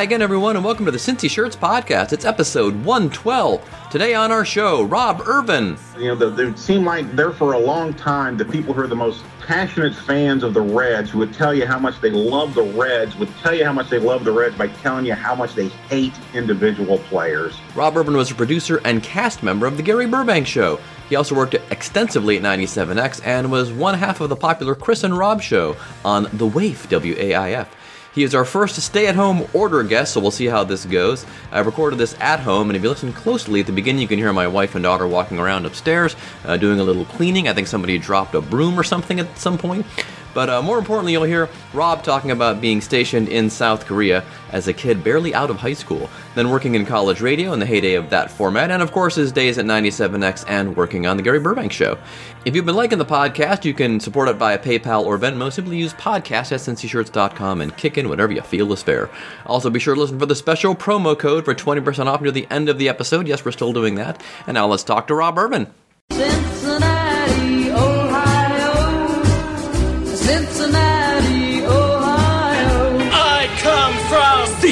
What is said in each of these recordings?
Hi again, everyone, and welcome to the Cincy Shirts Podcast. It's episode 112. Today on our show, Rob Ervin. You know, the, they seem like there for a long time the people who are the most passionate fans of the Reds, who would tell you how much they love the Reds, would tell you how much they love the Reds by telling you how much they hate individual players. Rob Ervin was a producer and cast member of The Gary Burbank Show. He also worked extensively at 97X and was one half of the popular Chris and Rob show on The Waif, WAIF. He is our first stay at home order guest, so we'll see how this goes. I recorded this at home, and if you listen closely at the beginning, you can hear my wife and daughter walking around upstairs uh, doing a little cleaning. I think somebody dropped a broom or something at some point. But uh, more importantly, you'll hear Rob talking about being stationed in South Korea as a kid barely out of high school, then working in college radio in the heyday of that format, and of course his days at 97X and working on The Gary Burbank Show. If you've been liking the podcast, you can support it via PayPal or Venmo. Simply use podcast at cincyshirts.com and kick in whatever you feel is fair. Also, be sure to listen for the special promo code for 20% off near the end of the episode. Yes, we're still doing that. And now let's talk to Rob Ervin.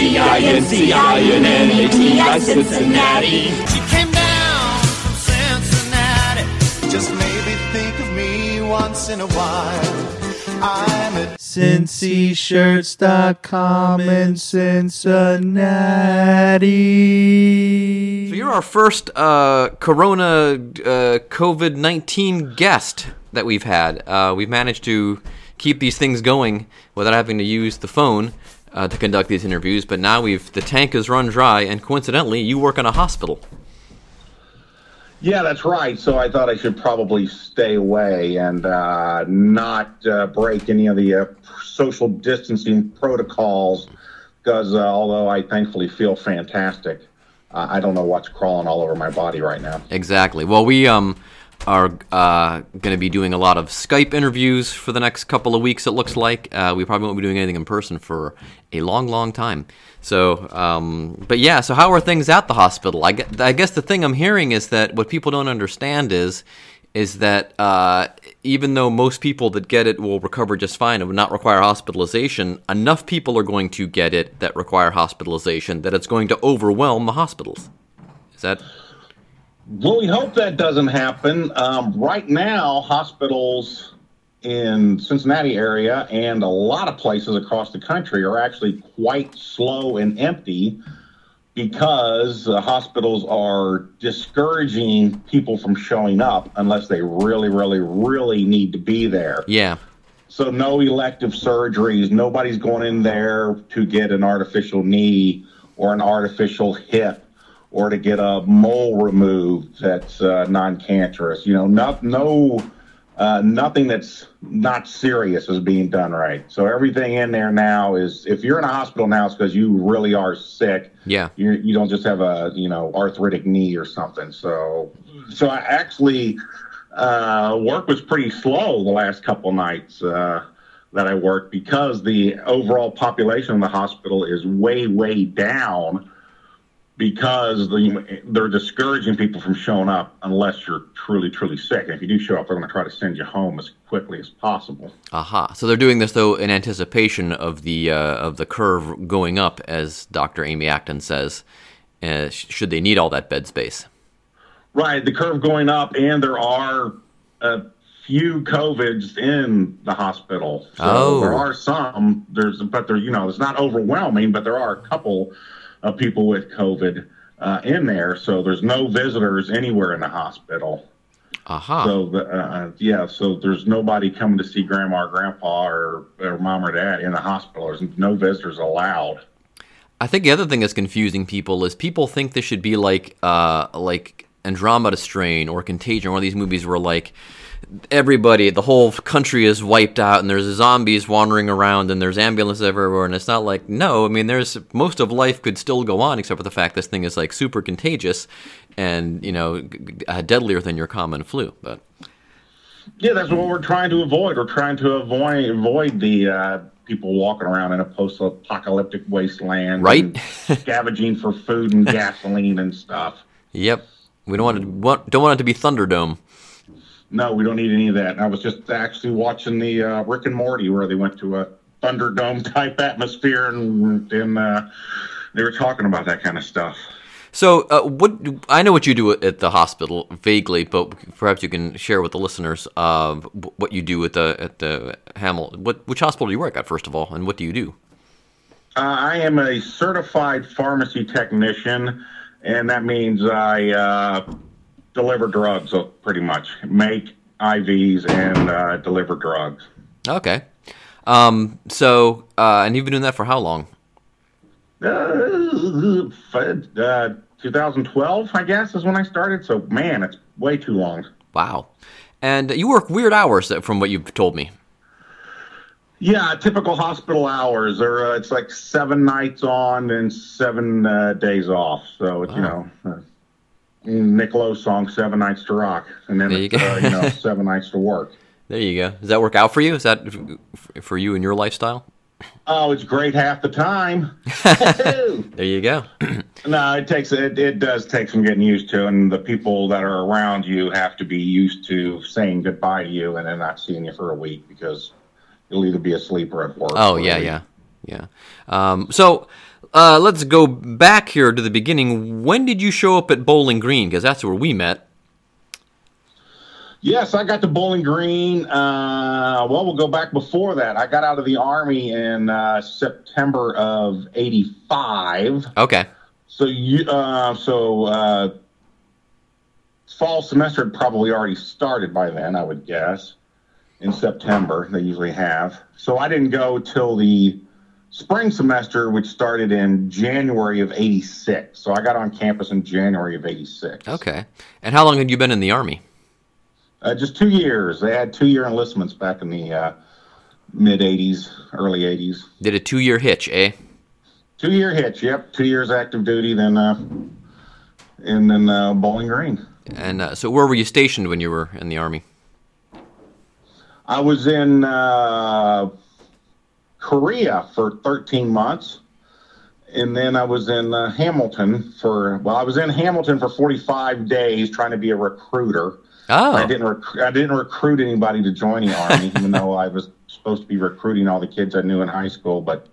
C-I-N-C-I-N-N-A-T-I, Cincinnati. She came down from Cincinnati. Just maybe think of me once in a while. I'm at cincyshirts.com in Cincinnati. So you're our first uh, Corona uh, COVID nineteen guest that we've had. Uh, we've managed to keep these things going without having to use the phone uh, to conduct these interviews. But now we've the tank has run dry, and coincidentally, you work in a hospital. Yeah, that's right. So I thought I should probably stay away and uh, not uh, break any of the uh, social distancing protocols because uh, although I thankfully feel fantastic, uh, I don't know what's crawling all over my body right now. Exactly. Well, we um are uh, going to be doing a lot of Skype interviews for the next couple of weeks. It looks like uh, we probably won't be doing anything in person for a long, long time. So, um, but yeah. So, how are things at the hospital? I, gue- I guess the thing I'm hearing is that what people don't understand is is that uh, even though most people that get it will recover just fine and would not require hospitalization, enough people are going to get it that require hospitalization that it's going to overwhelm the hospitals. Is that Well, we hope that doesn't happen. Um, right now, hospitals in Cincinnati area and a lot of places across the country are actually quite slow and empty because uh, hospitals are discouraging people from showing up unless they really, really, really need to be there. yeah? So no elective surgeries. Nobody's going in there to get an artificial knee or an artificial hip or to get a mole removed that's uh, non-cancerous. You know, no, no, uh, nothing that's not serious is being done right. So everything in there now is, if you're in a hospital now, it's because you really are sick. Yeah. You you don't just have a you know arthritic knee or something. So so I actually uh, work was pretty slow the last couple nights uh, that I worked because the overall population in the hospital is way way down because the, they're discouraging people from showing up unless you're truly truly sick. And if you do show up, they're going to try to send you home as quickly as possible. Aha. So they're doing this though in anticipation of the uh, of the curve going up, as Dr. Amy Acton says. Uh, should they need all that bed space? Right, the curve going up, and there are a few COVIDs in the hospital. So Oh. there are some. There's, but there, you know, it's not overwhelming, but there are a couple of people with COVID uh, in there. So there's no visitors anywhere in the hospital. Aha. So the, uh, yeah, so there's nobody coming to see grandma or grandpa or, or mom or dad in the hospital. There's no visitors allowed. I think the other thing that's confusing people is people think this should be like uh, like Andromeda Strain or Contagion, one of these movies where like everybody, the whole country is wiped out, and there's zombies wandering around, and there's ambulances everywhere, and it's not like no. I mean, there's most of life could still go on, except for the fact this thing is like super contagious, and you know, uh, deadlier than your common flu. But Yeah, that's what we're trying to avoid. We're trying to avoid avoid the uh, people walking around in a post-apocalyptic wasteland, Right. scavenging for food and gasoline and stuff. yep, we don't want to don't want it to be Thunderdome. No, we don't need any of that. I was just actually watching the uh, Rick and Morty where they went to a Thunderdome type atmosphere, and and uh, they were talking about that kind of stuff. So, uh, what I know what you do at the hospital vaguely, but perhaps you can share with the listeners uh, what you do at the at the Hamel. What which hospital do you work at first of all, and what do you do? Uh, I am a certified pharmacy technician, and that means I uh, deliver drugs, uh, pretty much. Make IVs and uh, deliver drugs. Okay. Um, so, uh, and you've been doing that for how long? Uh, uh, 2012, I guess, is when I started. So, man, it's way too long. Wow. And you work weird hours uh, from what you've told me. Yeah, typical hospital hours are uh, it's like seven nights on and seven uh, days off. So it's you know, Nick Lowe song "Seven Nights to Rock," and then There you go. uh, you know, seven nights to work. There you go. Does that work out for you? Is that f- for you and your lifestyle? Oh, it's great half the time. There you go. no, it takes it, it does take some getting used to, and the people that are around you have to be used to saying goodbye to you and then not seeing you for a week because you'll either be asleep or at work. Oh a yeah, yeah, yeah. Um, so uh, let's go back here to the beginning. When did you show up at Bowling Green? Because that's where we met. Yes, I got to Bowling Green. Uh, well, we'll go back before that. I got out of the Army in uh, September of '85. Okay. So you, uh, so uh, fall semester had probably already started by then, I would guess. In September, they usually have. So I didn't go till the spring semester, which started in January of '86. So I got on campus in January of '86. Okay. And how long had you been in the army? Uh, just two years. They had two-year enlistments back in the uh, mid '80s, early '80s. Did a two-year hitch, eh? Two-year hitch. Yep, two years active duty, then uh, and then uh, Bowling Green. And uh, so, where were you stationed when you were in the army? I was in uh, Korea for 13 months, and then I was in uh, Hamilton for well, I was in Hamilton for 45 days trying to be a recruiter. Oh, I didn't rec- I didn't recruit anybody to join the army, even though I was supposed to be recruiting all the kids I knew in high school, but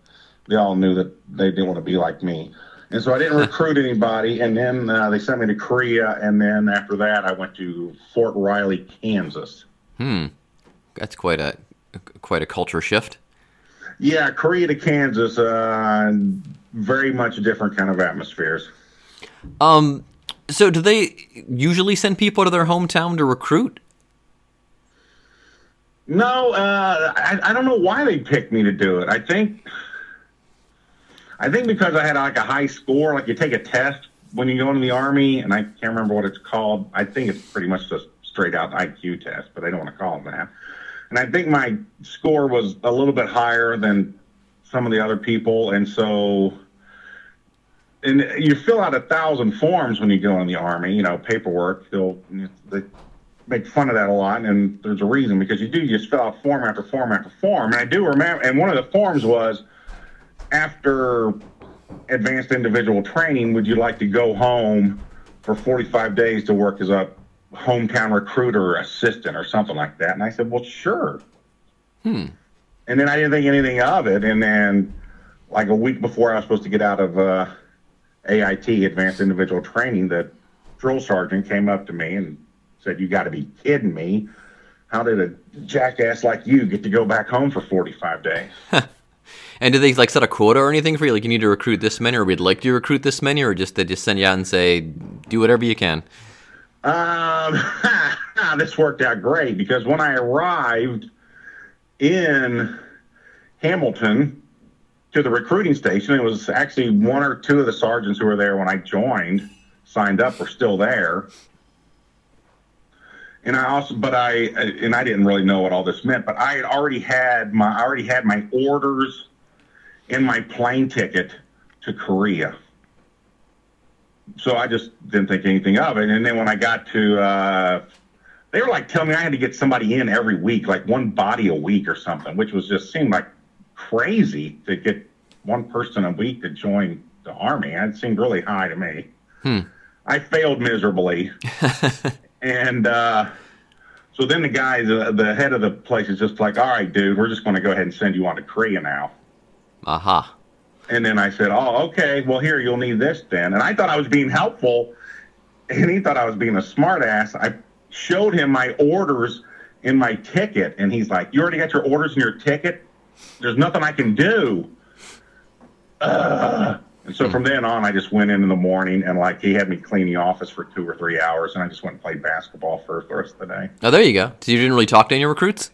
they all knew that they didn't want to be like me. And so I didn't recruit anybody, and then uh, they sent me to Korea, and then after that, I went to Fort Riley, Kansas. hmm. That's quite a quite a culture shift. Yeah, Korea to Kansas, uh, very much different kind of atmospheres. Um, so do they usually send people to their hometown to recruit? No, uh, I, I don't know why they picked me to do it. I think, I think because I had like a high score, like you take a test when you go into the army, and I can't remember what it's called. I think it's pretty much just straight out IQ test, but I don't want to call it that. And I think my score was a little bit higher than some of the other people, and so, and you fill out a thousand forms when you go in the army. You know, paperwork. They'll they make fun of that a lot, and there's a reason because you do you just fill out form after form after form. And I do remember, and one of the forms was after advanced individual training, would you like to go home for 45 days to work as a hometown recruiter assistant or something like that? And I said, well, sure. Hmm. And then I didn't think anything of it. And then, like a week before I was supposed to get out of uh, AIT, Advanced Individual Training, the drill sergeant came up to me and said, You got to be kidding me. How did a jackass like you get to go back home for 45 days? And do they like set a quota or anything for you? Like you need to recruit this many, or we'd like to recruit this many, or just they just send you out and say do whatever you can. Um, this worked out great because when I arrived in Hamilton to the recruiting station, it was actually one or two of the sergeants who were there when I joined, signed up, were still there. and I also, but I, and I didn't really know what all this meant, but I had already had my, I already had my orders in my plane ticket to Korea. So I just didn't think anything of it. And then when I got to, uh, they were like telling me I had to get somebody in every week, like one body a week or something, which was just seemed like crazy to get one person a week to join the army. It seemed really high to me. Hmm. I failed miserably. and uh, so then the guy, the, the head of the place, is just like, all right, dude, we're just going to go ahead and send you on to Korea now. Aha. And then I said, oh, okay, well, here, you'll need this then. And I thought I was being helpful, and he thought I was being a smartass. I showed him my orders in my ticket, and he's like, you already got your orders in your ticket? There's nothing I can do. And so from then on, I just went in in the morning and like he had me clean the office for two or three hours, and I just went and played basketball for the rest of the day. Oh, there you go. So you didn't really talk to any recruits?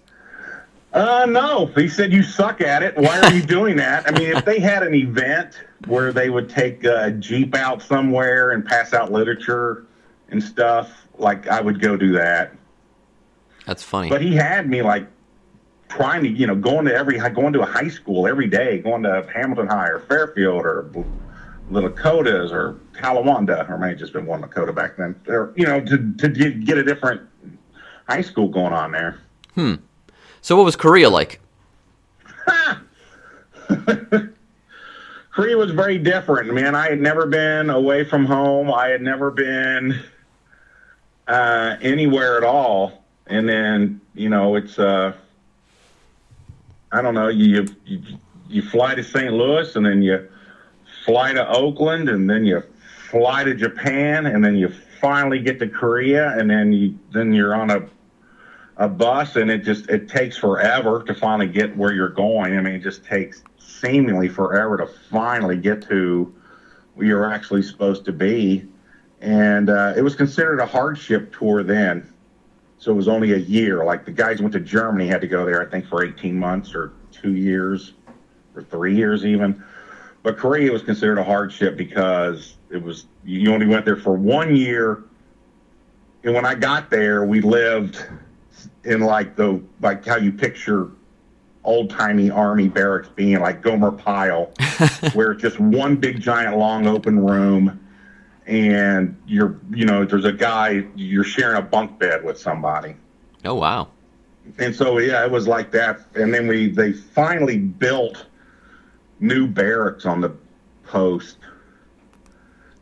Uh, no. He said you suck at it. Why are you doing that? I mean, if they had an event where they would take a jeep out somewhere and pass out literature and stuff, like I would go do that. That's funny. But he had me like trying to, you know, going to every going to a high school every day, going to Hamilton High or Fairfield or the Lakotas or Talawanda, or may have just been one Lakota back then. Or, you know, to to get a different high school going on there. Hmm. So what was Korea like? Korea was very different, man. I had never been away from home. I had never been uh, anywhere at all. And then, you know, it's uh, I don't know. You you you fly to St. Louis, and then you fly to Oakland, and then you fly to Japan, and then you finally get to Korea, and then you then you're on a a bus, and it just it takes forever to finally get where you're going. I mean, it just takes seemingly forever to finally get to where you're actually supposed to be. And uh, it was considered a hardship tour then. So it was only a year. Like the guys went to Germany, had to go there, I think, for 18 months or two years or three years even. But Korea was considered a hardship because it was you only went there for one year. And when I got there, we lived in like the like how you picture old timey army barracks being like Gomer Pyle, where it's just one big giant long open room and you're you know there's a guy you're sharing a bunk bed with somebody. Oh wow. And so yeah it was like that. And then we they finally built new barracks on the post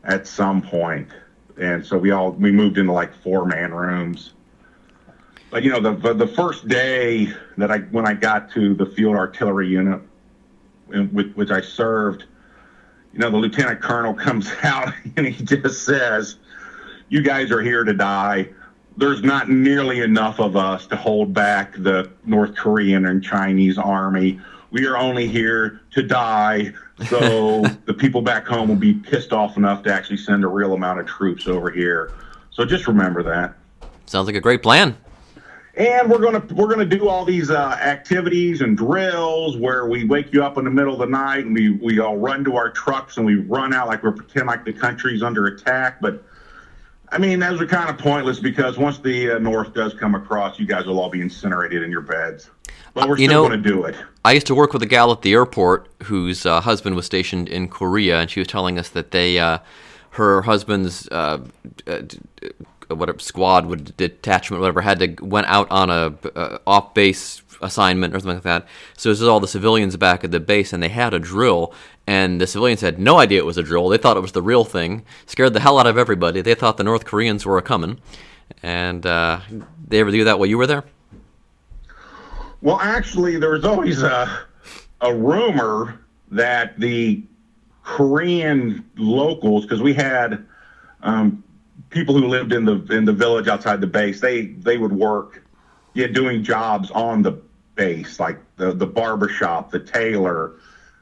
at some point. And so we all we moved into like four man rooms but you know the the first day that i when i got to the field artillery unit with which i served you know, the lieutenant colonel comes out and he just says, You guys are here to die. There's not nearly enough of us to hold back the North Korean and Chinese army. We are only here to die. So the people back home will be pissed off enough to actually send a real amount of troops over here. So just remember that. Sounds like a great plan and we're gonna we're gonna do all these uh, activities and drills where we wake you up in the middle of the night and we we all run to our trucks and we run out like we're pretend like the country's under attack. But I mean, those are kind of pointless because once the uh, North does come across, you guys will all be incinerated in your beds. But we're you still going to do it. I used to work with a gal at the airport whose uh, husband was stationed in Korea, and she was telling us that they, uh, her husband's uh, whatever squad, would detachment, whatever, had to went out on a uh, off base assignment or something like that. So this is all the civilians back at the base, and they had a drill, and the civilians had no idea it was a drill. They thought it was the real thing. Scared the hell out of everybody. They thought the North Koreans were a coming, and uh, they ever do that while you were there? Well, actually, there was always a a rumor that the Korean locals, because we had um, people who lived in the in the village outside the base, they they would work, yeah, doing jobs on the base, like the the barber shop, the tailor,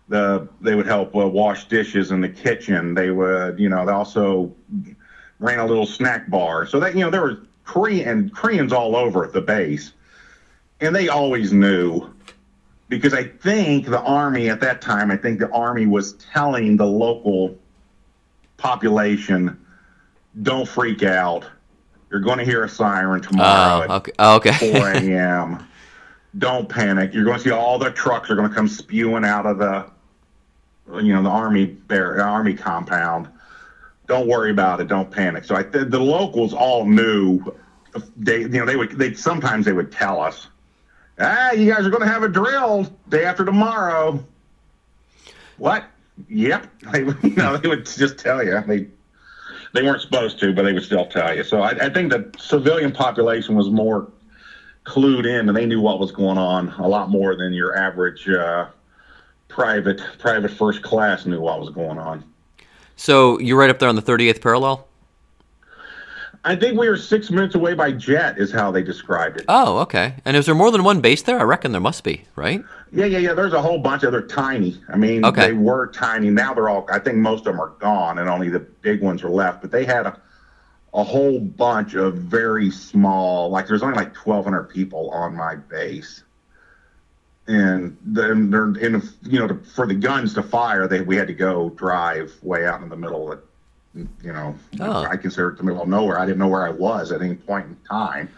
the they would help uh, wash dishes in the kitchen. They would, you know, they also ran a little snack bar. So that you know there were Korean Koreans all over at the base, and they always knew because I think the army at that time, I think the army was telling the local population don't freak out. You're going to hear a siren tomorrow Oh, at okay. Oh, okay. 4 a.m. Don't panic. You're going to see all the trucks are going to come spewing out of the, you know, the army bar- army compound. Don't worry about it. Don't panic. So I, the, the locals all knew. They, you know, they would. They sometimes they would tell us, "Ah, you guys are going to have a drill day after tomorrow." What? Yep. They, you know, they would just tell you. They they weren't supposed to, but they would still tell you. So I, I think the civilian population was more clued in, and they knew what was going on a lot more than your average uh, private private first class knew what was going on. So you're right up there on the 38th parallel. I think we were six minutes away by jet, is how they described it. Oh, okay. And is there more than one base there? I reckon there must be, right? Yeah, yeah, yeah. There's a whole bunch of. They're tiny. I mean, Okay. they were tiny. Now they're all. I think most of them are gone, and only the big ones are left. But they had a, a whole bunch of very small. Like there's only like 1,200 people on my base, and then they're in. You know, to, for the guns to fire, they we had to go drive way out in the middle of. You know, Oh. I consider it the middle of nowhere. I didn't know where I was at any point in time.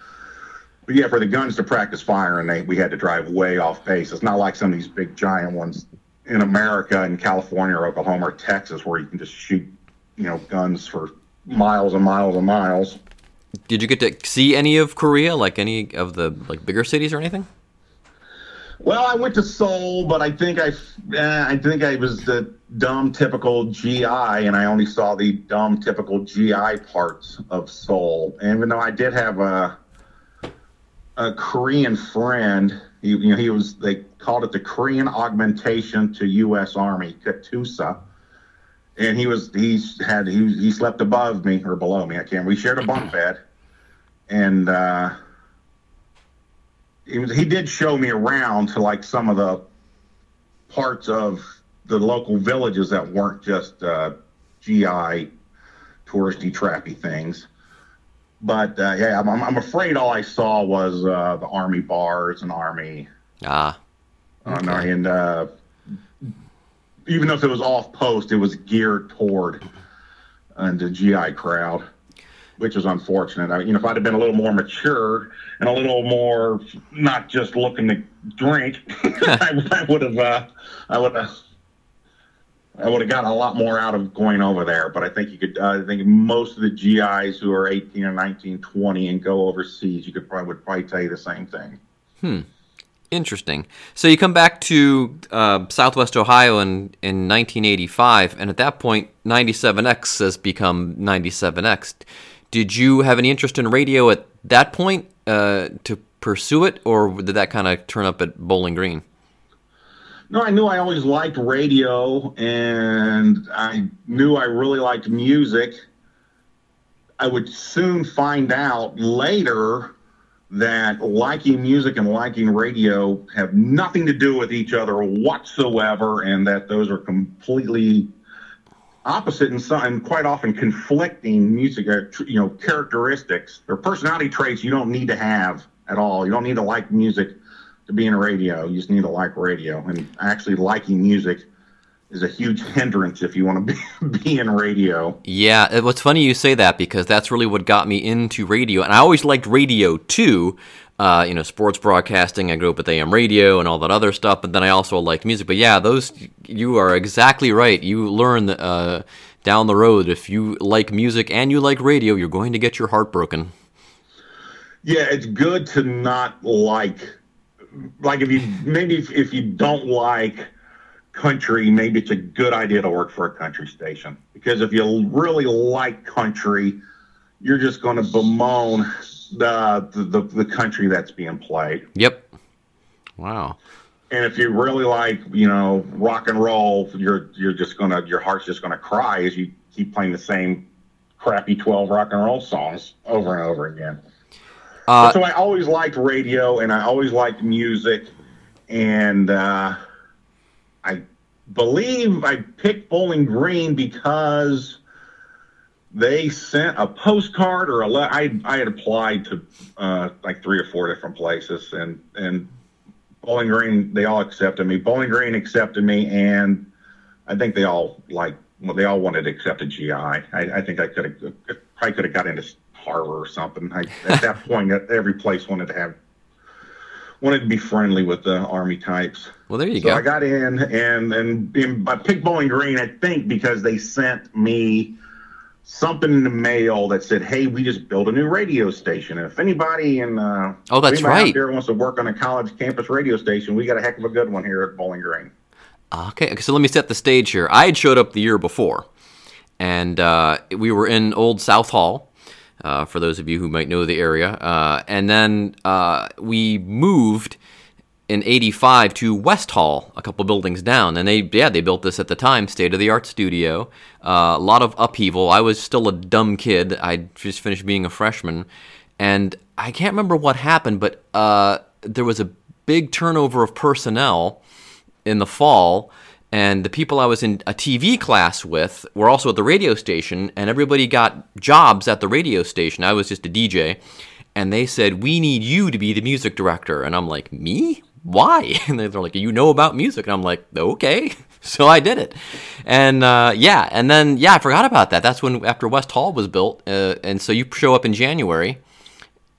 But yeah, for the guns to practice firing, they we had to drive way off base. It's not like some of these big giant ones in America, in California, or Oklahoma, or Texas, where you can just shoot, you know, guns for miles and miles and miles. Did you get to see any of Korea, like any of the like bigger cities or anything? Well, I went to Seoul, but I think I, eh, I think I was the dumb typical GI, and I only saw the dumb typical GI parts of Seoul. And even though I did have a a Korean friend, he, you know, he was they called it the Korean augmentation to U.S. Army Katusa, and he was he's had he he slept above me or below me. I can't. We shared a bunk bed, and. uh he was he did show me around to like some of the parts of the local villages that weren't just uh, GI touristy trappy things. But uh, yeah, I'm, I'm afraid all I saw was uh, the army bars and army, Ah, uh, and uh, even if it was off post, it was geared toward uh, the GI crowd, which is unfortunate. I, you know, if I'd have been a little more mature and a little more not just looking to drink, I, I would have, uh, I would have. I would have gotten a lot more out of going over there, but I think you could. Uh, I think most of the GIs who are 18 or 19, 20 and go overseas, you could probably would probably tell you the same thing. Hmm. interesting. So you come back to uh, Southwest Ohio in, in 1985, and at that point, 97X has become 97X. Did you have any interest in radio at that point uh, to pursue it, or did that kind of turn up at Bowling Green? No, I knew I always liked radio and I knew I really liked music. I would soon find out later that liking music and liking radio have nothing to do with each other whatsoever and that those are completely opposite and, some, and quite often conflicting music uh, you know characteristics. Or personality traits you don't need to have at all. You don't need to like music to be in a radio. You just need to like radio, and actually liking music is a huge hindrance if you want to be, be in radio. Yeah, it- what's funny you say that because that's really what got me into radio, and I always liked radio too. Uh, you know, sports broadcasting. I grew up with AM radio and all that other stuff, but then I also liked music. But yeah, those you are exactly right. You learn uh, down the road if you like music and you like radio, you're going to get your heart broken. Yeah, it's good to not like, like if you maybe if, if you don't like country, maybe it's a good idea to work for a country station because if you really like country, you're just going to bemoan the, the the country that's being played. Yep. Wow. And if you really like, you know, rock and roll, you're you're just gonna your heart's just gonna cry as you keep playing the same crappy twelve rock and roll songs over and over again. Uh, so I always liked radio and I always liked music, and uh, believe I picked Bowling Green because they sent a postcard or a le- I I had applied to uh, like three or four different places and and Bowling Green they all accepted me. Bowling Green accepted me, and I think they all like well, they all wanted to accept a GI. I, I think I could have probably could have got into Harvard or something. I, at that point, every place wanted to have wanted to be friendly with the army types. Well, there you so go. I got in and and, and I picked Bowling Green, I think, because they sent me something in the mail that said, "Hey, we just built a new radio station, and if anybody in uh, Oh, that's out right. there wants to work on a college campus radio station, we got a heck of a good one here at Bowling Green." Okay, so let me set the stage here. I had showed up the year before, and uh, we were in Old South Hall. Uh, for those of you who might know the area, uh, and then uh, we moved in '85 to West Hall, a couple buildings down, and they yeah they built this at the time, state of the art studio. Uh, a lot of upheaval. I was still a dumb kid. I just finished being a freshman, and I can't remember what happened, but uh, there was a big turnover of personnel in the fall and the people I was in a TV class with were also at the radio station and everybody got jobs at the radio station. I was just a DJ and they said, "We need you to be the music director." And I'm like, "Me? Why?" And they're like, "You know about music." And I'm like, "Okay." So I did it. And uh, yeah, and then yeah, I forgot about that. That's when after West Hall was built uh, and so you show up in January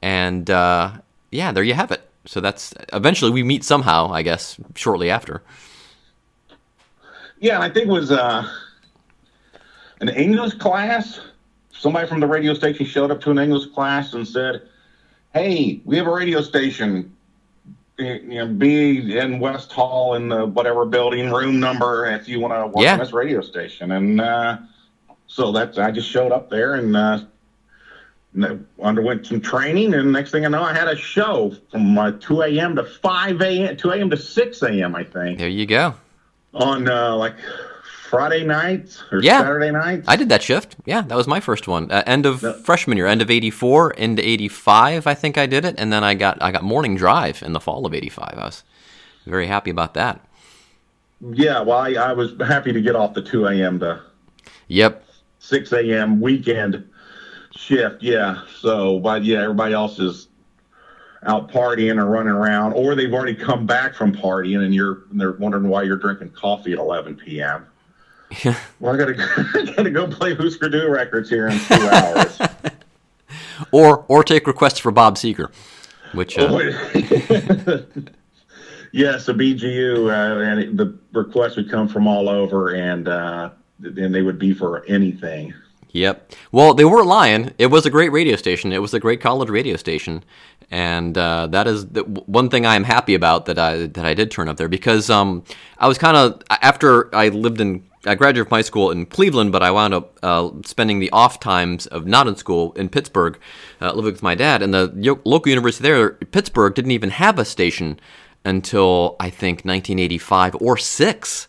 and uh, yeah, there you have it. So that's eventually we meet somehow, I guess, shortly after. Yeah, and I think it was uh, an English class. Somebody from the radio station showed up to an English class and said, "Hey, we have a radio station. You know, be in West Hall in the whatever building, room number, if you want to work Yeah. on this radio station." And uh, so that's I just showed up there and. Uh, underwent some training, and next thing I know, I had a show from uh, 2 a.m. to 5 a.m., 2 a.m. to 6 a.m. I think There you go. on uh, like Friday nights or Yeah. Saturday nights. I did that shift. Yeah, that was my first one. Uh, end of No. freshman year, end of '84 into '85. I think I did it, and then I got I got morning drive in the fall of '85. I was very happy about that. yeah, well, I, I was happy to get off the 2 a.m. to Yep. 6 a.m. weekend shift. Yeah, so but yeah, everybody else is out partying or running around, or they've already come back from partying, and you're and they're wondering why you're drinking coffee at 11 p.m. well, I gotta I gotta go play Husker Du records here in two hours. Or or take requests for Bob Seger, which uh, yes, a BGU, uh, and it, the requests would come from all over, and uh, and they would be for anything. Yep. Well, they weren't lying. It was a great radio station. It was a great college radio station, and uh, that is the, one thing I am happy about that I that I did turn up there because um, I was kind of after I lived in I graduated from high school in Cleveland, but I wound up uh, spending the off times of not in school in Pittsburgh, uh, living with my dad, and the yo- local university there, Pittsburgh, didn't even have a station until I think 1985 or six.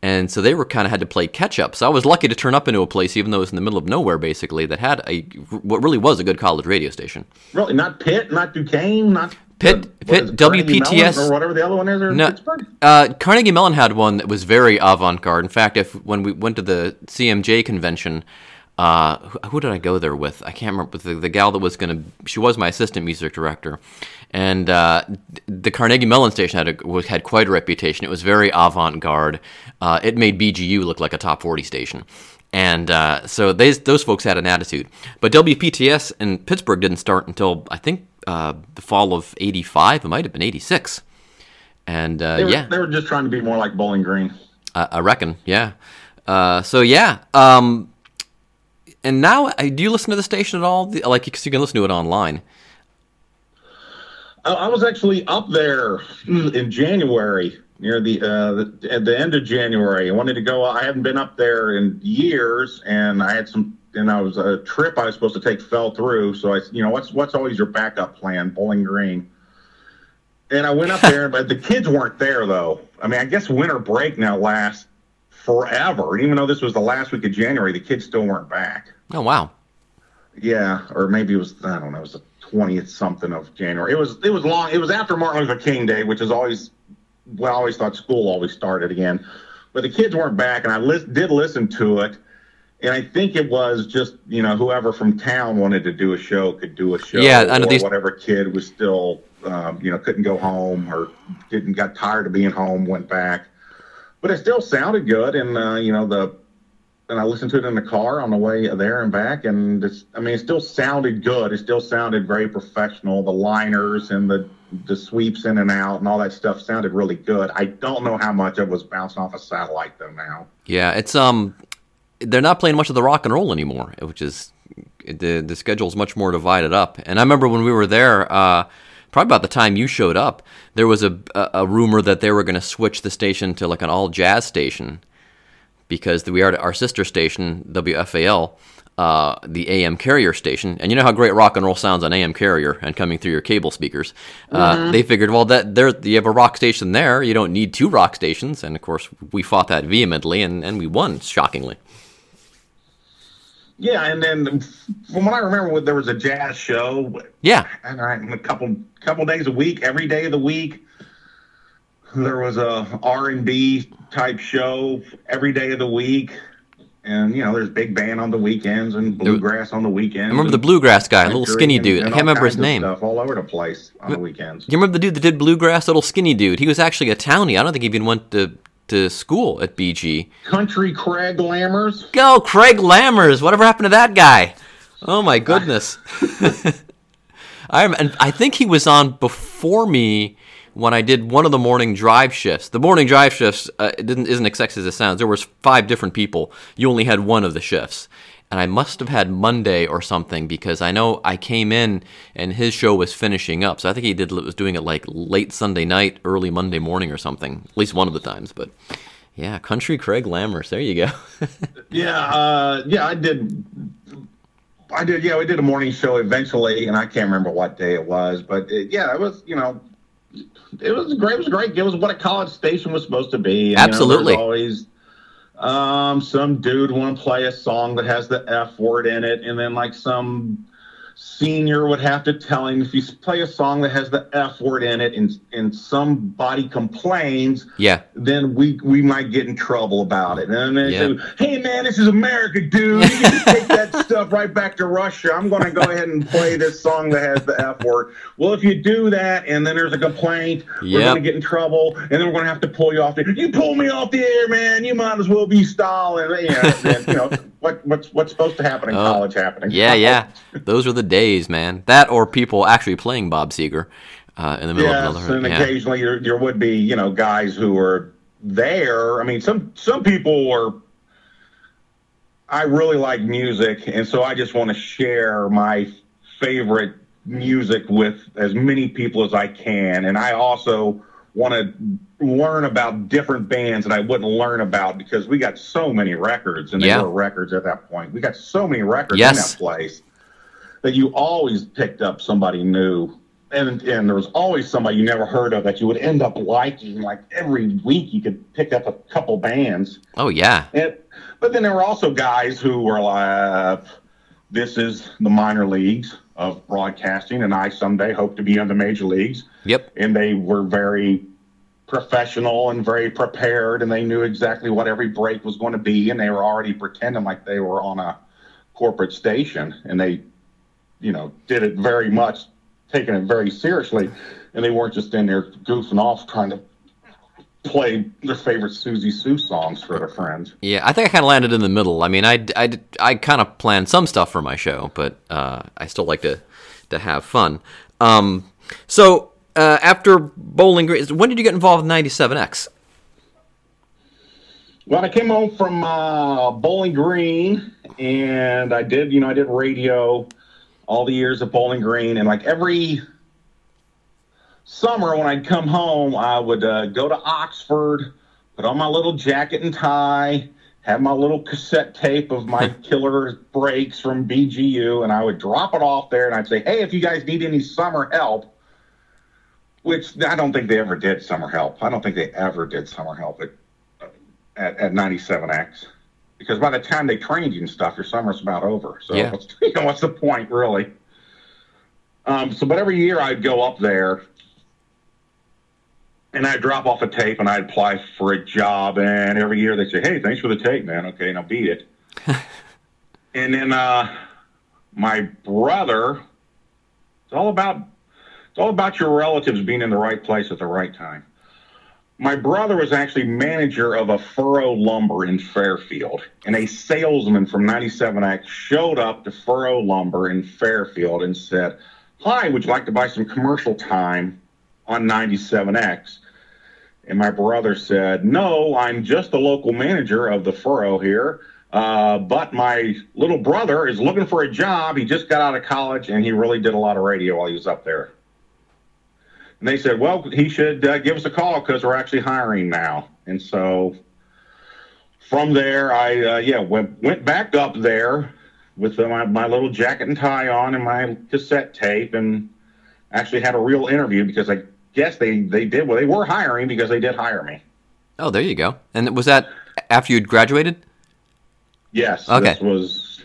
And so they were kind of had to play catch up. So I was lucky to turn up into a place, even though it was in the middle of nowhere, basically, that had a what really was a good college radio station. Really, not Pitt, not Duquesne, not Pitt- Pitt, is it, Carnegie WPTS or whatever the other one is, No, Pittsburgh. uh, Carnegie Mellon had one that was very avant-garde. In fact, if when we went to the CMJ convention, uh, who, who did I go there with? I can't remember. The, the gal that was going to, she was my assistant music director, and uh, the Carnegie Mellon station had a, was, had quite a reputation. It was very avant-garde. Uh, it made BGU look like a top 40 station. And uh, so they, those folks had an attitude. But WPTS in Pittsburgh didn't start until, I think, uh, the fall of 85. It might have been 86. And uh, They were, yeah, they were just trying to be more like Bowling Green. I, I reckon. Yeah. Uh, so yeah. Um, and now, uh, do you listen to the station at all? The- Like, because you can listen to it online. I, I was actually up there in January, near the, uh, the at the end of January. I wanted to go. I hadn't been up there in years, and I had some. And I was a trip I was supposed to take fell through. So I, you know, what's what's always your backup plan? Bowling Green. And I went up there, but the kids weren't there though. I mean, I guess winter break now lasts forever. And even though this was the last week of January, the kids still weren't back. Oh wow. Yeah, or maybe it was I don't know, it was the twentieth something of January. It was it was long. It was after Martin Luther King Day, which is always well, I always thought school always started again, but the kids weren't back, and I lis- did listen to it, and I think it was just you know whoever from town wanted to do a show could do a show. Yeah, or these- whatever kid was still um, you know couldn't go home or didn't got tired of being home went back, but it still sounded good, and uh, you know the and I listened to it in the car on the way there and back, and it's, I mean, it still sounded good. It still sounded very professional. The liners and the the sweeps in and out and all that stuff sounded really good. I don't know how much it was bouncing off a satellite though now. Yeah, it's um, they're not playing much of the rock and roll anymore, which is the the schedule's much more divided up. And I remember when we were there, uh, probably about the time you showed up, there was a a, a rumor that they were going to switch the station to like an all jazz station because we are our sister station WFAL. Uh, the AM carrier station, and you know how great rock and roll sounds on AM carrier and coming through your cable speakers. Uh, They figured, well, that there you have a rock station there, you don't need two rock stations, and of course we fought that vehemently, and, and we won shockingly. Yeah, and then from what I remember, there was a jazz show. Yeah, and I, a couple couple days a week, every day of the week. There was a R and B type show every day of the week, and you know, there's big band on the weekends and bluegrass on the weekends. I remember the bluegrass guy, a little skinny and- dude. I can't remember his name. Stuff all over the place on the weekends. You remember the dude that did bluegrass, little skinny dude? He was actually a townie. I don't think he even went to to school at BG. Country Craig Lammers. Go, Craig Lammers. Whatever happened to that guy? Oh my goodness. I and I think he was on before me when I did one of the morning drive shifts. The morning drive shifts uh, didn't isn't as sexy as it sounds. There was five different people. You only had one of the shifts. And I must have had Monday or something because I know I came in and his show was finishing up. So I think he did was doing it like late Sunday night, early Monday morning or something. At least one of the times. But yeah, Country Craig Lammers. There you go. Yeah, uh, yeah, I did. I did. Yeah, we did a morning show eventually, and I can't remember what day it was, but it, yeah, it was. You know, it was great. It was great. It was what a college station was supposed to be. And, Absolutely. You know, always um, some dude want to play a song that has the F word in it, and then like some senior would have to tell him if you play a song that has the F word in it, and and somebody complains, yeah. then we we might get in trouble about it. And then say, hey man, this is America, dude. You can take that stuff right back to Russia. I'm going to go ahead and play this song that has the F word. Well, if you do that, and then there's a complaint, we're Yep. going to get in trouble, and then we're going to have to pull you off the. You pull me off the air, man. You might as well be Stalin. You know, and, you know what what's what's supposed to happen in Oh, college happening. Yeah, yeah. Those were the days, man. That or people actually playing Bob Seger uh, in the middle Yes, of another. and yeah. occasionally there, there would be, you know, guys who were there. I mean, some some people were. I really like music, and so I just want to share my favorite music with as many people as I can, and I also want to learn about different bands that I wouldn't learn about because we got so many records, and they Yeah. were records at that point. We got so many records Yes. in that place that you always picked up somebody new. And, and there was always somebody you never heard of that you would end up liking. Like every week, you could pick up a couple bands. Oh yeah. And, but then there were also guys who were like, "This is the minor leagues of broadcasting, and I someday hope to be in the major leagues." Yep. And they were very professional and very prepared, and they knew exactly what every break was going to be, and they were already pretending like they were on a corporate station, and they, you know, did it very much, taking it very seriously, and they weren't just in there goofing off trying to play their favorite Siouxsie Sioux songs for their friends. Yeah, I think I kind of landed in the middle. I mean, I, I, I kind of planned some stuff for my show, but uh, I still like to to have fun. Um, so uh, after Bowling Green, when did you get involved in 97X? Well, I came home from uh, Bowling Green, and I did, you know, I did radio all the years at Bowling Green, and like every summer when I'd come home, I would uh, go to Oxford, put on my little jacket and tie, have my little cassette tape of my killer breaks from BGU, and I would drop it off there, and I'd say, "Hey, if you guys need any summer help." Which I don't think they ever did summer help. I don't think they ever did summer help at at, at 97X because by the time they trained you and stuff, your summer's about over. So Yeah. what's, you know, what's the point, really? Um, so, but every year I'd go up there and I'd drop off a tape and I'd apply for a job. And every year they'd say, hey, thanks for the tape, man. Okay, now beat it. and then uh, my brother, it's all about it's all about your relatives being in the right place at the right time. my brother was actually manager of a furrow lumber in Fairfield, and a salesman from 97X showed up to furrow lumber in Fairfield and said, Hi, would you like to buy some commercial time on 97X? And my brother said, No, I'm just the local manager of the furrow here. Uh, but my little brother is looking for a job. He just got out of college and he really did a lot of radio while he was up there. And they said, well, he should uh, give us a call because we're actually hiring now. And so from there, I, uh, yeah, went, went back up there with my, my little jacket and tie on and my cassette tape and actually had a real interview because I guess they, they did, well, they were hiring because they did hire me. Oh, there you go. And was that after you'd graduated? Yes. Okay. This was.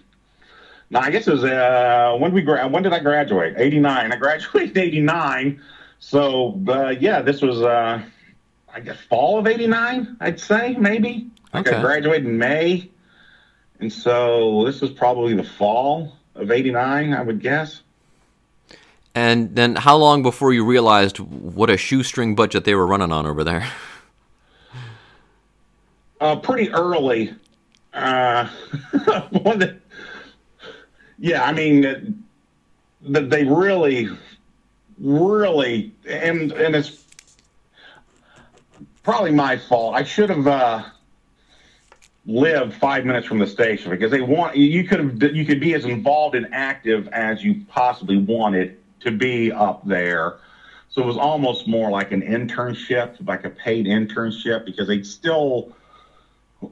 No, I guess it was. Uh, when we gra- when did I graduate? Eighty nine. I graduated eighty nine. So uh, yeah, this was. Uh, I guess fall of eighty nine. I'd say maybe. Like Okay. I graduated in May, and so this was probably the fall of eighty nine. I would guess. And then how long before you realized what a shoestring budget they were running on over there? Uh, pretty early. Uh, yeah, I mean, that they really, really, and and it's probably my fault. I should have uh, lived five minutes from the station because they want you could have you could be as involved and active as you possibly wanted to be up there. So it was almost more like an internship, like a paid internship, because they'd still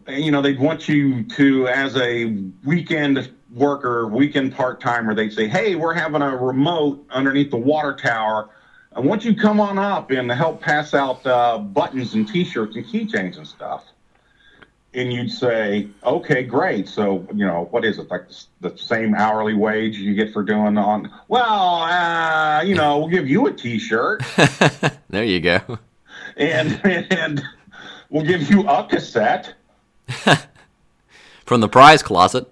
you know, they'd want you to, as a weekend worker, weekend part timer, they'd say, Hey, we're having a remote underneath the water tower. I want you to come on up and help pass out uh, buttons and t shirts and keychains and stuff. And you'd say, Okay, great. So, you know, what is it? Like the, the same hourly wage you get for doing on, well, uh, you know, we'll give you a t shirt there you go. and, and we'll give you a cassette. From the prize closet.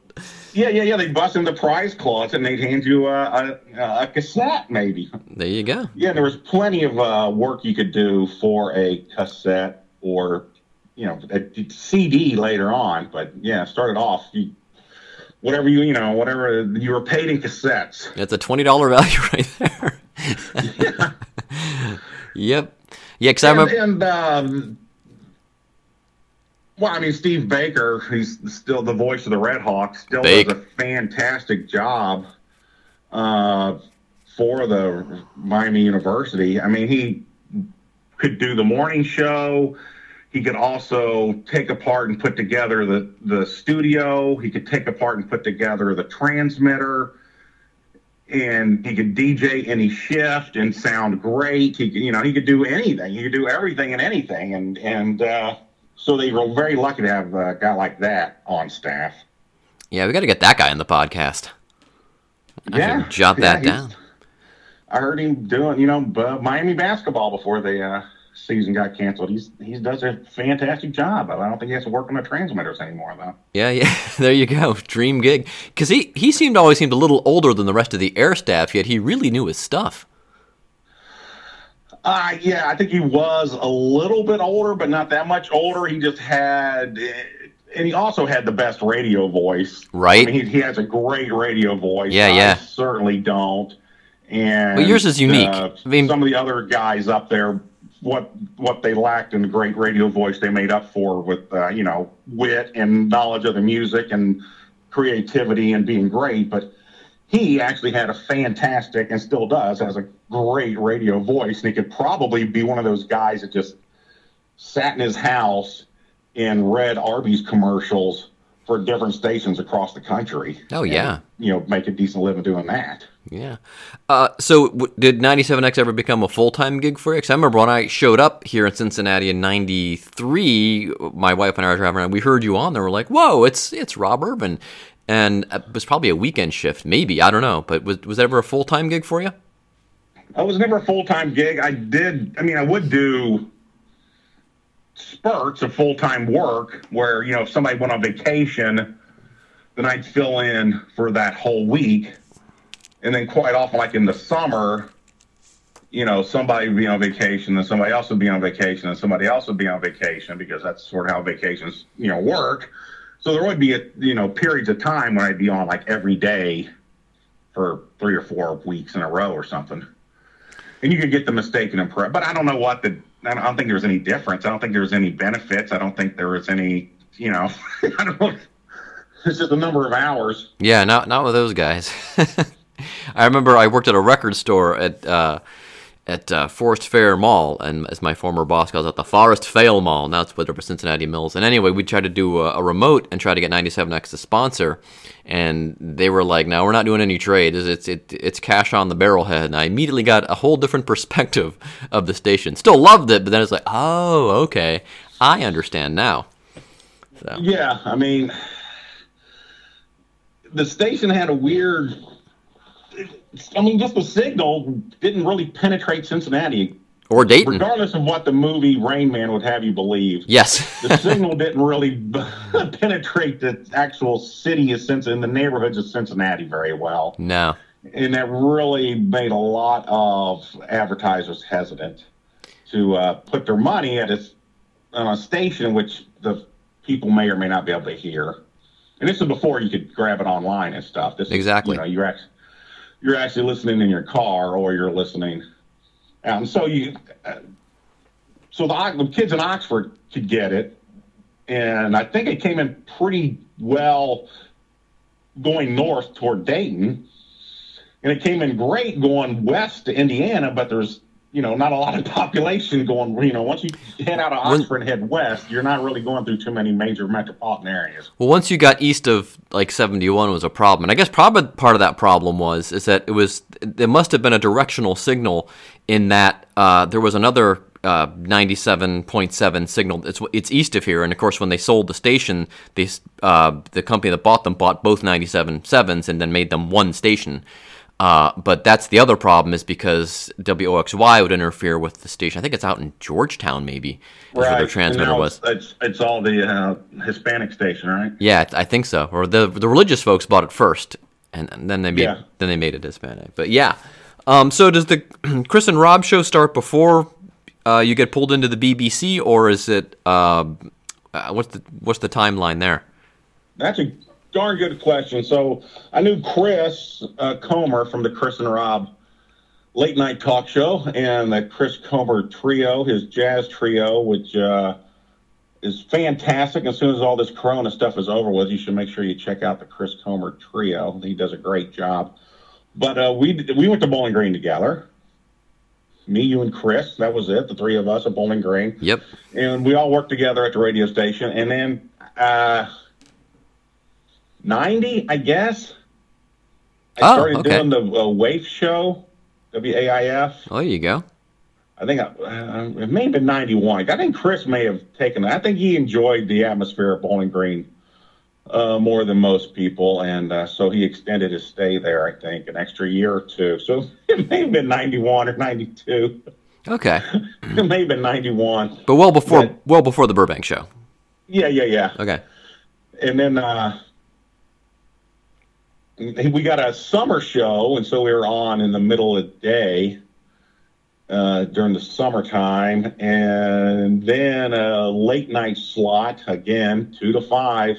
Yeah, yeah, yeah. They bust in the prize closet and they'd hand you a, a, a cassette, maybe. There you go. Yeah, there was plenty of uh, work you could do for a cassette or, you know, CD later on. But yeah, started off, you, whatever you, you know, whatever you were paid in cassettes. That's a twenty dollar value right there. yep. Yeah, because I remember. and um, well, I mean, Steve Baker, he's still the voice of the Red Hawks, still does a fantastic job uh, for the Miami University. I mean, he could do the morning show. He could also take apart and put together the, the studio. He could take apart and put together the transmitter. And he could DJ any shift and sound great. He could, you know, he could do anything. He could do everything and anything. And and uh, so they were very lucky to have a guy like that on staff. Yeah, we got to get that guy in the podcast. I should jot that he's- down. I heard him doing, you know, Miami basketball before they uh, season got canceled. He's he does a fantastic job. I don't think he has to work on the transmitters anymore though. Yeah, yeah. There you go. Dream gig. Because he he seemed always seemed a little older than the rest of the air staff, yet he really knew his stuff. Uh, yeah, I think he was a little bit older, but not that much older. He just had, and he also had the best radio voice. Right. I mean, he, he has a great radio voice. Yeah, I yeah. certainly don't. And But yours is unique. uh, I mean- some of the other guys up there, what what they lacked in the great radio voice, they made up for with uh, you know wit and knowledge of the music and creativity and being great. But he actually had a fantastic and still does has a great radio voice, and he could probably be one of those guys that just sat in his house and read Arby's commercials for different stations across the country. Oh, And, yeah. you know, make a decent living doing that. Yeah. Uh, so w- did 97X ever become a full time gig for you? 'Cause I remember when I showed up here in Cincinnati in '93, my wife and I were driving around. We heard you on there. We're like, "Whoa, it's it's Rob Ervin," and it was probably a weekend shift, maybe I don't know. But was was that ever a full time gig for you? I was never a full time gig. I did. I mean, I would do spurts of full time work where you know if somebody went on vacation, then I'd fill in for that whole week, and then quite often, like in the summer, you know, somebody would be on vacation, and somebody else would be on vacation, and somebody else would be on vacation because that's sort of how vacations, you know, work. So there would be, a, you know, periods of time when I'd be on like every day for three or four weeks in a row or something. And you could get the mistaken impression, but I don't know what the. I don't think there's any difference. I don't think there's any benefits. I don't think there was any, you know, I don't. It's just a number of hours. Yeah, not not with those guys. I remember I worked at a record store at uh, at uh, Forest Fair Mall, and as my former boss calls it, the Forest Fail Mall. Now it's split with Cincinnati Mills. And anyway, we tried to do a, a remote and try to get 97X to sponsor, and they were like, "No, we're not doing any trade. It's it's, it, it's cash on the barrelhead." And I immediately got a whole different perspective of the station. Still loved it, but then it's like, "Oh, okay, I understand now." So. Yeah, I mean, the station had a weird. I mean, just the signal didn't really penetrate Cincinnati, Or Dayton. regardless of what the movie Rain Man would have you believe. Yes. the signal didn't really penetrate the actual city of Cincinnati, in the neighborhoods of Cincinnati very well. no. And that really made a lot of advertisers hesitant to uh, put their money at a, on a station which the people may or may not be able to hear. And this is before you could grab it online and stuff. This is, Exactly. you know, you're actually you're actually listening in your car or you're listening. Um, so you, so the, the kids in Oxford could get it, and I think it came in pretty well going north toward Dayton, and it came in great going west to Indiana. But there's you know not a lot of population going. You know, once you head out of When- Oxford and head west, you're not really going through too many major metropolitan areas. Well, once you got east of like 71 was a problem. And I guess probably part of that problem was is that it was there must have been a directional signal in that uh, there was another uh, 97.7 signal. It's it's east of here, and of course, when they sold the station, they uh, the company that bought them bought both 97.7s and then made them one station. Uh, but that's the other problem is because WOXY would interfere with the station. I think it's out in Georgetown, maybe, is where their transmitter was. It's, it's it's all the uh, Hispanic station, right? Yeah, I think so. Or the the religious folks bought it first, and, and then they made Yeah. then they made it Hispanic. But yeah, um, so does the Chris and Rob show start before uh, you get pulled into the BBC, or is it uh, uh, what's the what's the timeline there? That's a darn good question. So I knew Chris uh, Comer from the Chris and Rob late night talk show and the Chris Comer trio, his jazz trio, which uh, is fantastic. As soon as all this Corona stuff is over with, you should make sure you check out the Chris Comer trio. He does a great job. But uh, we we went to Bowling Green together. Me, you, and Chris. That was it. The three of us at Bowling Green Yep. and we all worked together at the radio station. And then uh, ninety, I guess, I Oh, started okay. doing the uh, WAIF show, WAIF. Oh, there you go. I think I, uh, it may have been ninety one. I think Chris may have taken. it. I think he enjoyed the atmosphere of Bowling Green. Uh, more than most people, and uh, so he extended his stay there. I think an extra year or two. So it may have been ninety-one or ninety-two. Okay, It may have been ninety-one. but well before But- well before the Burbank show. Yeah, yeah, yeah. Okay. and then uh, we got a summer show, and so we were on in the middle of the day uh, during the summertime, and then a late night slot again, two to five,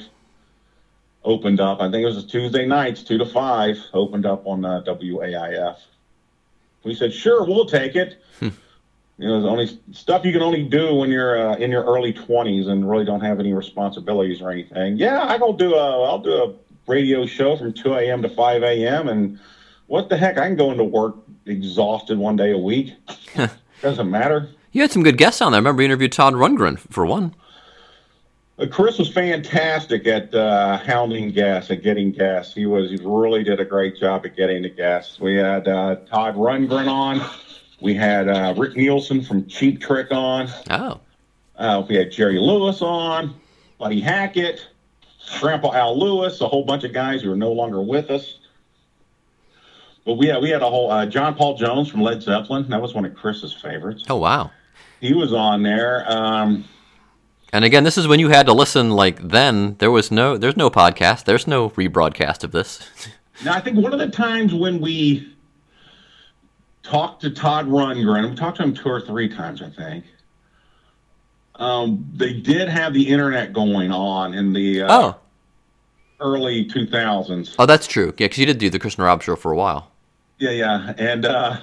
opened up. I think it was Tuesday nights, two to five, opened up on uh, WAIF. We said, sure, we'll take it. You know, the only stuff you can only do when you're uh, in your early 20s and really don't have any responsibilities or anything. Yeah, I will do a I'll do a radio show from 2 a.m. to 5 a.m. and what the heck, I can go into work exhausted one day a week. Doesn't matter. You had some good guests on there. I remember you interviewed Todd Rundgren for one. Uh, Chris was fantastic at uh, hounding guests, at getting guests. He was he really did a great job at getting the guests. We had uh, Todd Rundgren on. We had uh, Rick Nielsen from Cheap Trick on. Oh, Uh, we had Jerry Lewis on, Buddy Hackett, Grandpa Al Lewis, a whole bunch of guys who are no longer with us. But we had we had a whole uh, John Paul Jones from Led Zeppelin. That was one of Chris's favorites. oh wow. He was on there. Um, And again, this is when you had to listen. Like then, there was no, there's no podcast. There's no rebroadcast of this. now I think one of the times when we talked to Todd Rundgren. We talked to him two or three times, I think. Um, they did have the internet going on in the uh, Oh, early 2000s. oh, that's true. Yeah, because you did do the Chris and Rob show for a while. Yeah, yeah, and uh,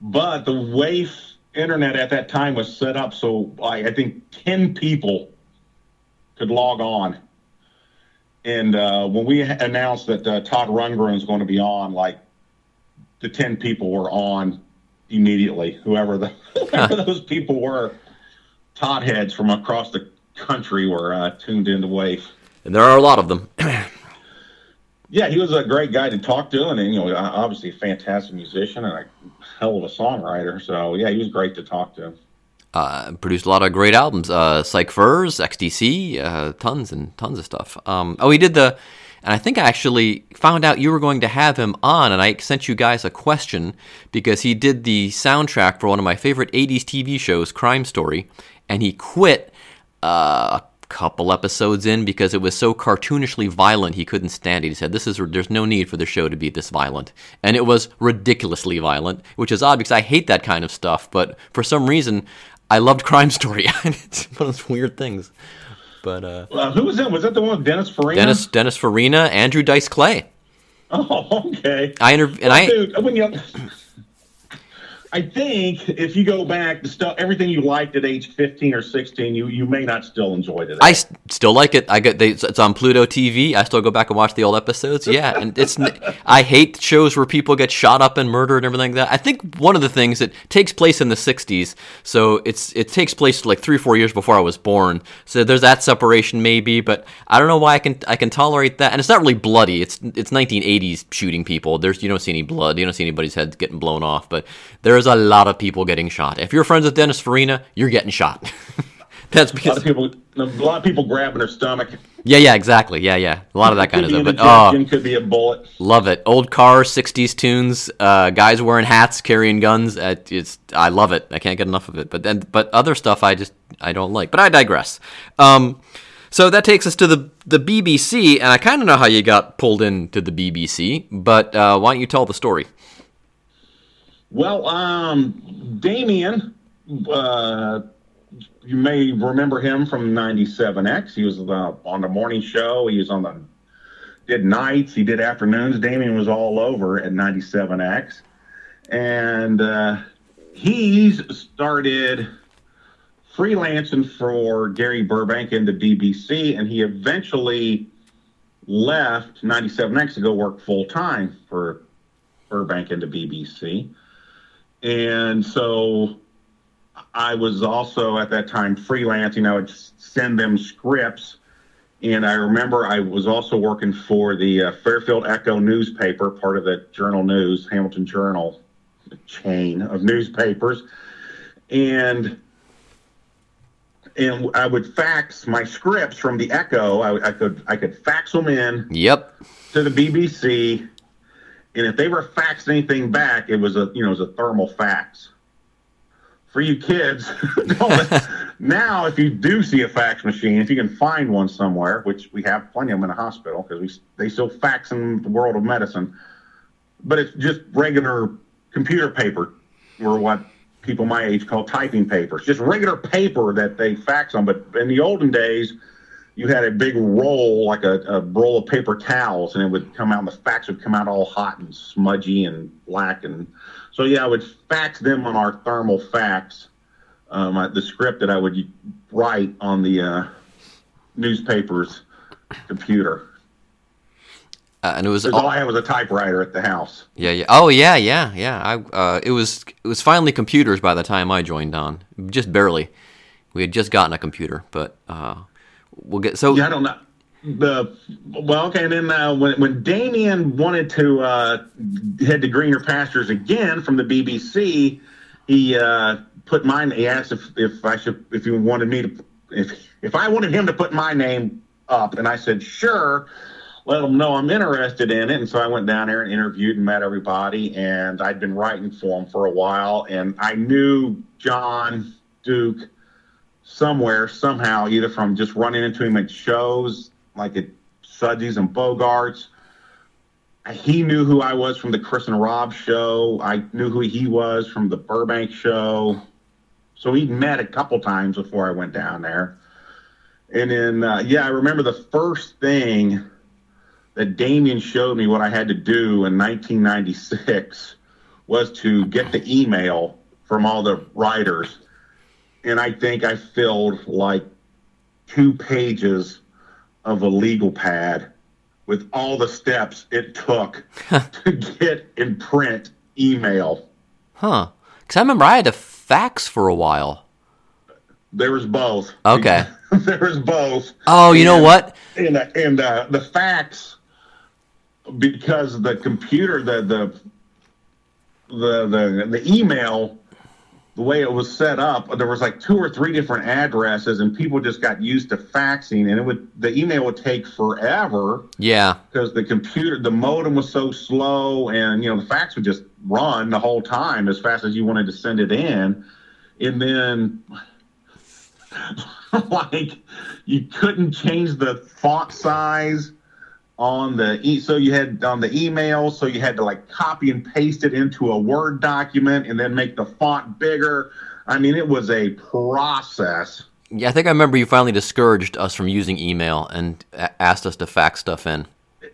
but the WAIF internet at that time was set up so like, I think ten people could log on. And uh, when we announced that uh, Todd Rundgren was going to be on, like the ten people were on immediately. Whoever the whoever those people were, Todd heads from across the country were uh, tuned into Wave. And there are a lot of them. Yeah, he was a great guy to talk to, and you know, obviously a fantastic musician and a hell of a songwriter. So yeah, he was great to talk to. uh, produced a lot of great albums. Uh, Psych Furs, XTC, uh, tons and tons of stuff. Um, oh, he did the, and I think I actually found out you were going to have him on, and I sent you guys a question because he did the soundtrack for one of my favorite '80s TV shows, Crime Story, and he quit. Uh, a couple episodes in because it was so cartoonishly violent he couldn't stand it. He said, "This is there's no need for the show to be this violent," and it was ridiculously violent, which is odd because I hate that kind of stuff. But for some reason, I loved Crime Story. it's one of those weird things. But uh, who was that? Was that the one with Dennis Farina? Dennis Dennis Farina, Andrew Dice Clay. Oh, okay. I interv- and Well, I dude, when you, I think if you go back, the stuff, everything you liked at age fifteen or sixteen, you you may not still enjoy today. I s- still like it. I get they, it's on Pluto TV. I still go back and watch the old episodes. Yeah, and it's I hate shows where people get shot up and murdered and everything like that. I think one of the things that takes place in the '60s, so it's it takes place like three or four years before I was born. So there's that separation maybe, but I don't know why I can I can tolerate that. And it's not really bloody. It's it's 1980s shooting people. There's you don't see any blood. You don't see anybody's head getting blown off, but there's a lot of people getting shot. If you're friends with Dennis Farina, you're getting shot. That's a lot because of people, a lot of people grabbing their stomach. yeah, yeah, exactly. Yeah, yeah. A lot of that kind of stuff. But oh, could be a bullet. love it. Old cars, 60s tunes, uh, guys wearing hats, carrying guns. Uh, it's I love it. I can't get enough of it. But then, but other stuff I just I don't like. But I digress. Um, so that takes us to the the BBC, and I kind of know how you got pulled into the BBC. But uh, why don't you tell the story? Well, um, Damien, uh, you may remember him from 97X. He was on the morning show. He was on the did nights. He did afternoons. Damien was all over at 97X, and uh, he's started freelancing for Gary Burbank and the BBC, and he eventually left 97X to go work full time for Burbank and the BBC. And so I was also at that time freelancing. I would send them scripts. And I remember I was also working for the uh, Fairfield Echo newspaper, part of the Journal News, Hamilton Journal chain of newspapers. And and I would fax my scripts from the Echo. I, I could I could fax them in Yep. to the BBC, and if they were faxed anything back, it was a you know it was a thermal fax. For you kids, now if you do see a fax machine, if you can find one somewhere, which we have plenty of them in a hospital because we they still fax in the world of medicine, but it's just regular computer paper, or what people my age call typing paper. It's just regular paper that they fax on. But in the olden days, you had a big roll, like a, a roll of paper towels, and it would come out, and the fax would come out all hot and smudgy and black. And so, yeah, I would fax them on our thermal fax, um, I- the script that I would write on the uh, newspaper's computer. Uh, and it was 'Cause all I had was a typewriter at the house. Yeah, yeah. Oh, yeah, yeah, yeah. I uh, it was it was finally computers by the time I joined on. Just barely. We had just gotten a computer, but uh, we'll get so. Yeah, I don't know. The well, okay. And then uh, when when Damien wanted to uh, head to greener pastures again from the BBC, he uh, put mine. He asked if, if I should if he wanted me to if if I wanted him to put my name up, and I said sure. Let him know I'm interested in it, and so I went down there and interviewed and met everybody. And I'd been writing for him for a while, and I knew John Duke somewhere, somehow, either from just running into him at shows like at Sudsies and Bogarts. he knew who I was from the Chris and Rob show. I knew who he was from the Burbank show. So we met a couple times before I went down there. And then, uh, yeah, I remember the first thing that Damien showed me what I had to do in 1996 was to get the email from all the writers. And I think I filled like two pages of a legal pad with all the steps it took to get in print email. Huh. Because I remember I had to fax for a while. There was both. Okay. there was both. Oh, you know what? And uh, and uh, the fax because the computer the the the the the email the way it was set up there was like two or three different addresses and people just got used to faxing and it would the email would take forever. Yeah. because the computer the modem was so slow and you know the fax would just run the whole time as fast as you wanted to send it in. And then like you couldn't change the font size on the e so you had on the email so you had to like copy and paste it into a word document and then make the font bigger. I mean it was a process. Yeah, I think I remember you finally discouraged us from using email and asked us to fax stuff in.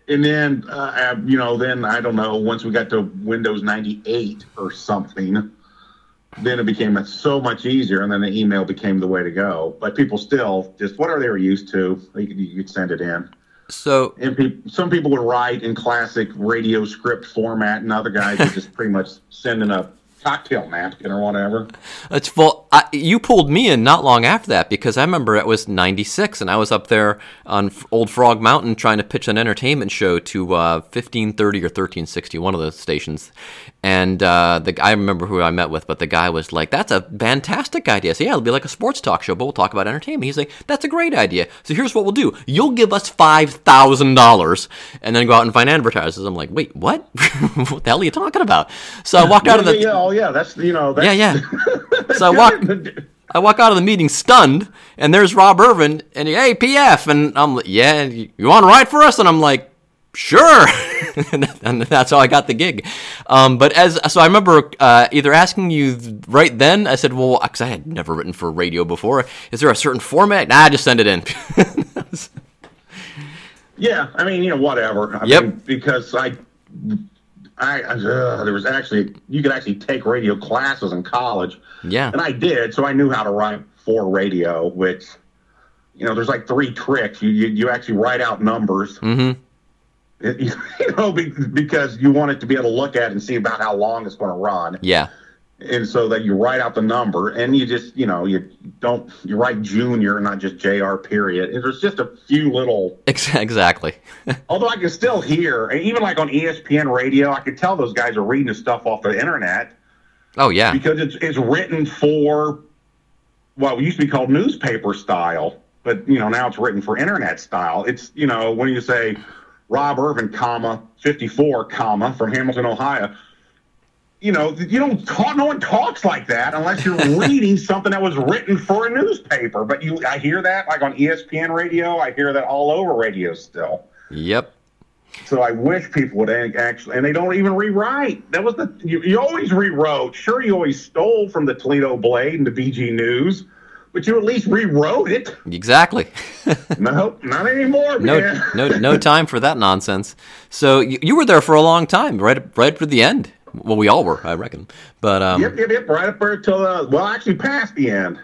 and then uh, uh, you know then i don't know once we got to windows 98 or something then it became so much easier and then the email became the way to go. But people still just whatever they were used to you could, you could send it in So, and pe- some people would write in classic radio script format and other guys would just pretty much send in a cocktail napkin or whatever It's full. I, you pulled me in not long after that because I remember it was '96 and I was up there on F- Old Frog Mountain trying to pitch an entertainment show to uh, 1530 or 1360, one of those stations. And uh, the I remember who I met with, but the guy was like, "That's a fantastic idea." So yeah, it'll be like a sports talk show, but we'll talk about entertainment. He's like, "That's a great idea." So here's what we'll do: you'll give us five thousand dollars, and then go out and find advertisers. I'm like, "Wait, what? what the hell are you talking about?" So I walked out of the yeah, oh yeah that's you know that's, yeah, yeah. So I walk, I walk out of the meeting stunned, and there's Rob Ervin, and he, hey, PF, and I'm like, yeah, you want to write for us? And I'm like, sure, and that's how I got the gig. Um, but as so, I remember uh, either asking you right then. I said, well, because I had never written for radio before. Is there a certain format? Nah, just send it in. Yeah, I mean, you know, whatever. I Yep. mean, because I, I, uh, there was actually you could actually take radio classes in college, yeah, and I did, so I knew how to write for radio. Which, you know, there's like three tricks. You you, you actually write out numbers. mm-hmm. It- you know, because you want it to be able to look at and see about how long it's going to run, yeah, and so that you write out the number, and you just, you know, you don't you write junior, not just Jr. Period. And there's just a few little exactly. Although I can still hear, and even like on ESPN radio, I could tell those guys are reading the stuff off the internet oh yeah, because it's it's written for what used to be called newspaper style, but you know now it's written for internet style. It's you know when you say Rob Ervin, comma fifty four, comma from Hamilton, Ohio. You know, you don't talk. No one talks like that unless you're reading something that was written for a newspaper. But you, I hear that like on ESPN radio. I hear that all over radio still. yep. So I wish people would actually, and they don't even rewrite. That was the you, you always rewrote. Sure, you always stole from the Toledo Blade and the BG News, but you at least rewrote it. Exactly. nope, not anymore, no, no, no time for that nonsense. So you, you were there for a long time, right? Right for the end. Well, we all were, I reckon. But um, Yep, yep, yep. Right up there till uh, well, actually past the end,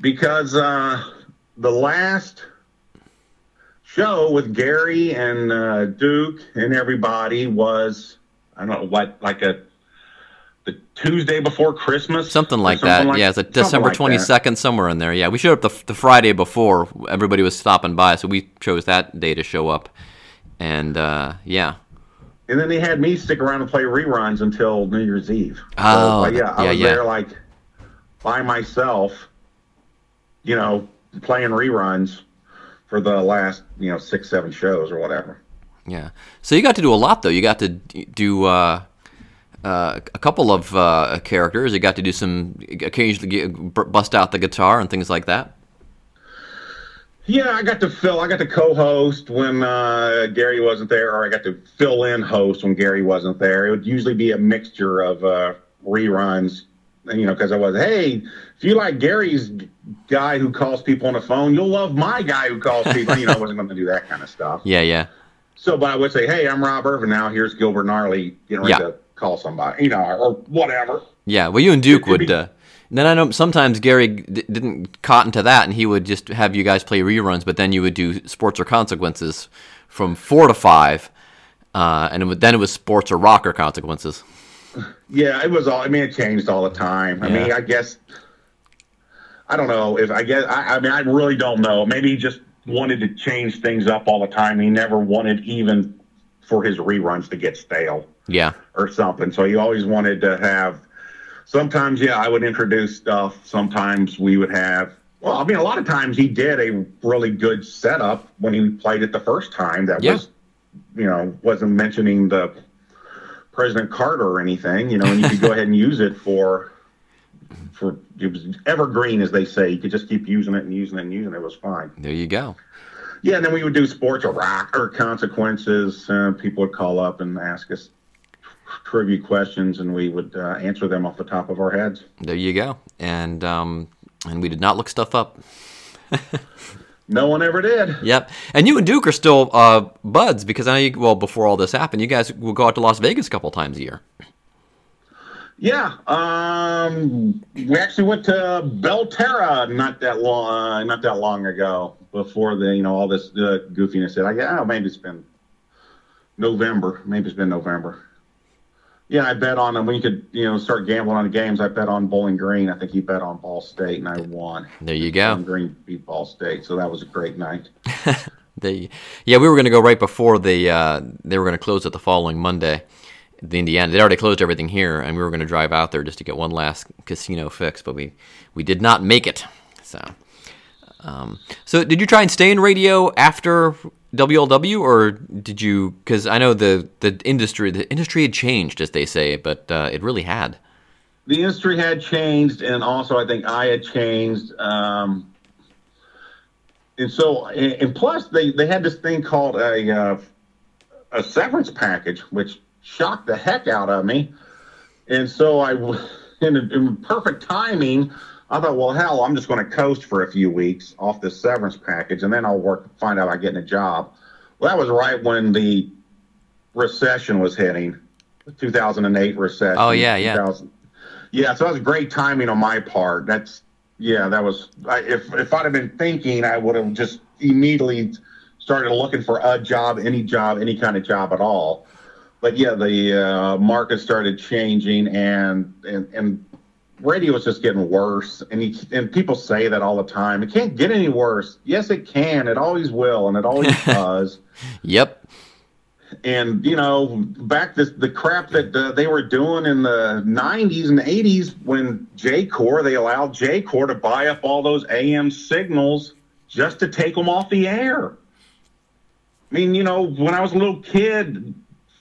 because uh, the last show with Gary and uh, Duke and everybody was I don't know what like a the Tuesday before Christmas, something like that. yeah, it's a something December like twenty second, somewhere in there. Yeah, we showed up the, the Friday before. Everybody was stopping by, so we chose that day to show up. And uh, yeah, And then they had me stick around and play reruns until New Year's Eve. Oh, so, yeah, I yeah, was yeah. there like by myself, you know, playing reruns for the last, you know, six, seven shows or whatever. yeah. So you got to do a lot, though. You got to do uh, uh, a couple of uh, characters. You got to do some occasionally bust out the guitar and things like that. Yeah, I got to fill. I got to co-host when uh, Gary wasn't there, or I got to fill in host when Gary wasn't there. It would usually be a mixture of uh, reruns, you know, because I was, hey, if you like Gary's guy who calls people on the phone, you'll love my guy who calls people. you know, I wasn't going to do that kind of stuff. Yeah, yeah. So, but I would say, hey, I'm Rob Ervin now. Here's Gilbert Gnarly getting ready Yeah. to call somebody, you know, or whatever. Yeah, well, you and Duke would. be- Uh, then I know sometimes Gary d- didn't cotton to that, and he would just have you guys play reruns, but then you would do sports or consequences from four to five, uh, and it would, then it was sports or rock or consequences. Yeah, it was all. I mean, it changed all the time. I Yeah. mean, I guess I don't know if I guess. I, I mean, I really don't know. Maybe he just wanted to change things up all the time. He never wanted even for his reruns to get stale Yeah, or something. So he always wanted to have. Sometimes, yeah, I would introduce stuff. Sometimes we would have. Well, I mean, a lot of times he did a really good setup when he played it the first time. That Yeah. was, you know, wasn't mentioning the President Carter or anything. You know, and you could go ahead and use it for. For it was evergreen, as they say. You could just keep using it and using it and using it. It was fine. there you go. Yeah, and then we would do sports or rock or consequences. Uh, people would call up and ask us trivia questions, and we would uh, answer them off the top of our heads. There you go. And um, and we did not look stuff up. No one ever did. Yep. And you and Duke are still uh, buds because I know you, well before all this happened, you guys will go out to Las Vegas a couple times a year. Yeah, um, we actually went to Belterra not that long, uh, not that long ago. Before the, you know, all this uh, goofiness That I oh, maybe it's been November. Maybe it's been November. Yeah, I bet on them. When you could, you know, start gambling on the games, I bet on Bowling Green. I think he bet on Ball State, and I won. There you go. Bowling Green beat Ball State, so that was a great night. They, yeah, we were going to go right before the uh, they were going to close it the following Monday. The Indiana, they'd already closed everything here, and we were going to drive out there just to get one last casino fix, but we we did not make it. So, um, so did you try and stay in radio after WLW, or did you? Because I know the the industry the industry had changed, as they say, but uh, it really had. the industry had changed, and also I think I had changed. Um, and so, and plus, they, they had this thing called a uh, a severance package, which shocked the heck out of me. And so, I, in, in perfect timing, I thought, well, hell, I'm just going to coast for a few weeks off this severance package, and then I'll work find out about getting a job. Well, that was right when the recession was hitting, the 2008 recession. Oh, yeah, yeah. yeah, so that was great timing on my part. That's yeah, that was. I, if if I'd have been thinking, I would have just immediately started looking for a job, any job, any kind of job at all. But yeah, the uh, market started changing, and and and radio is just getting worse. And you, and people say that all the time. It can't get any worse. Yes, it can. It always will, and it always does. Yep. And you know, back this the crap that uh, they were doing in the '90s and '80s when Jacor they allowed Jacor to buy up all those AM signals just to take them off the air. I mean, you know, when I was a little kid,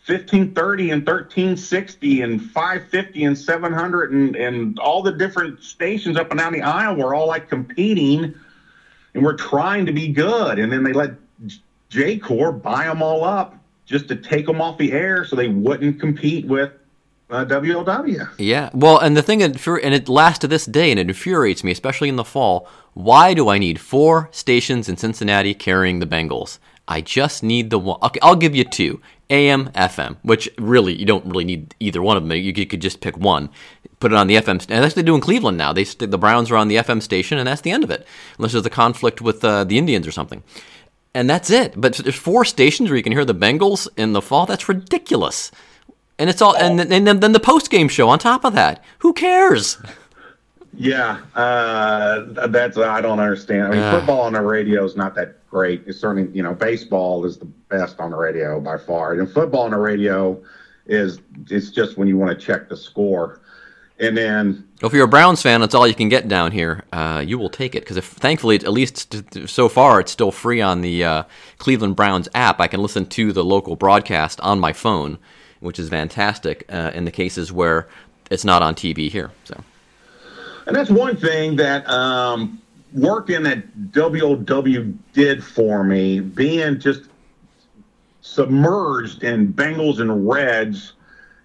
1530 and 1360 and 550 and 700 and, and all the different stations up and down the aisle were all like competing and we're trying to be good. And then they let Jacor buy them all up just to take them off the air so they wouldn't compete with uh, WLW. Yeah. Well, and the thing, infuri- and it lasts to this day, and it infuriates me, especially in the fall. Why do I need four stations in Cincinnati carrying the Bengals? I just need the one. Okay, I'll give you two AM, FM, which really, you don't really need either one of them. You could just pick one, put it on the FM. st- And that's what they do in Cleveland now. They st- The Browns are on the FM station, and that's the end of it, unless there's a conflict with uh, the Indians or something. And that's it. But there's four stations where you can hear the Bengals in the fall. That's ridiculous. And it's all, and, then- and then, then the post game show on top of that. Who cares? Yeah, uh, that's I don't understand. I mean, Yeah. football on the radio is not that great. It's certainly you know baseball is the best on the radio by far, and football on the radio is it's just when you want to check the score, and then If you're a Browns fan, that's all you can get down here. Uh, you will take it because thankfully, at least so far, it's still free on the uh, Cleveland Browns app. I can listen to the local broadcast on my phone, which is fantastic uh, in the cases where it's not on TV here. So And that's one thing that um, working at WOW did for me, being just submerged in Bengals and Reds,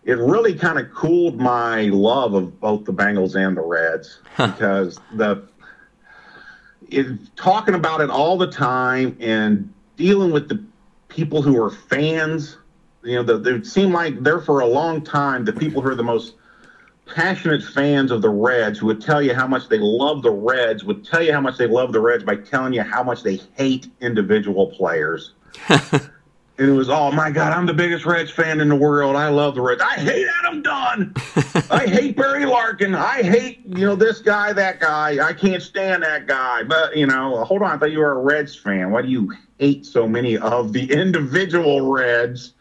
it really kind of cooled my love of both the Bengals and the Reds. Because the it, talking about it all the time and dealing with the people who are fans, you know, the, they seem like they're for a long time the people who are the most passionate fans of the Reds who would tell you how much they love the Reds would tell you how much they love the Reds by telling you how much they hate individual players. And it was, oh my God, I'm the biggest Reds fan in the world. I love the Reds. I hate Adam Dunn. I hate Barry Larkin. I hate, you know, this guy, that guy. I can't stand that guy. But, you know, hold on. I thought you were a Reds fan. Why do you hate so many of the individual Reds?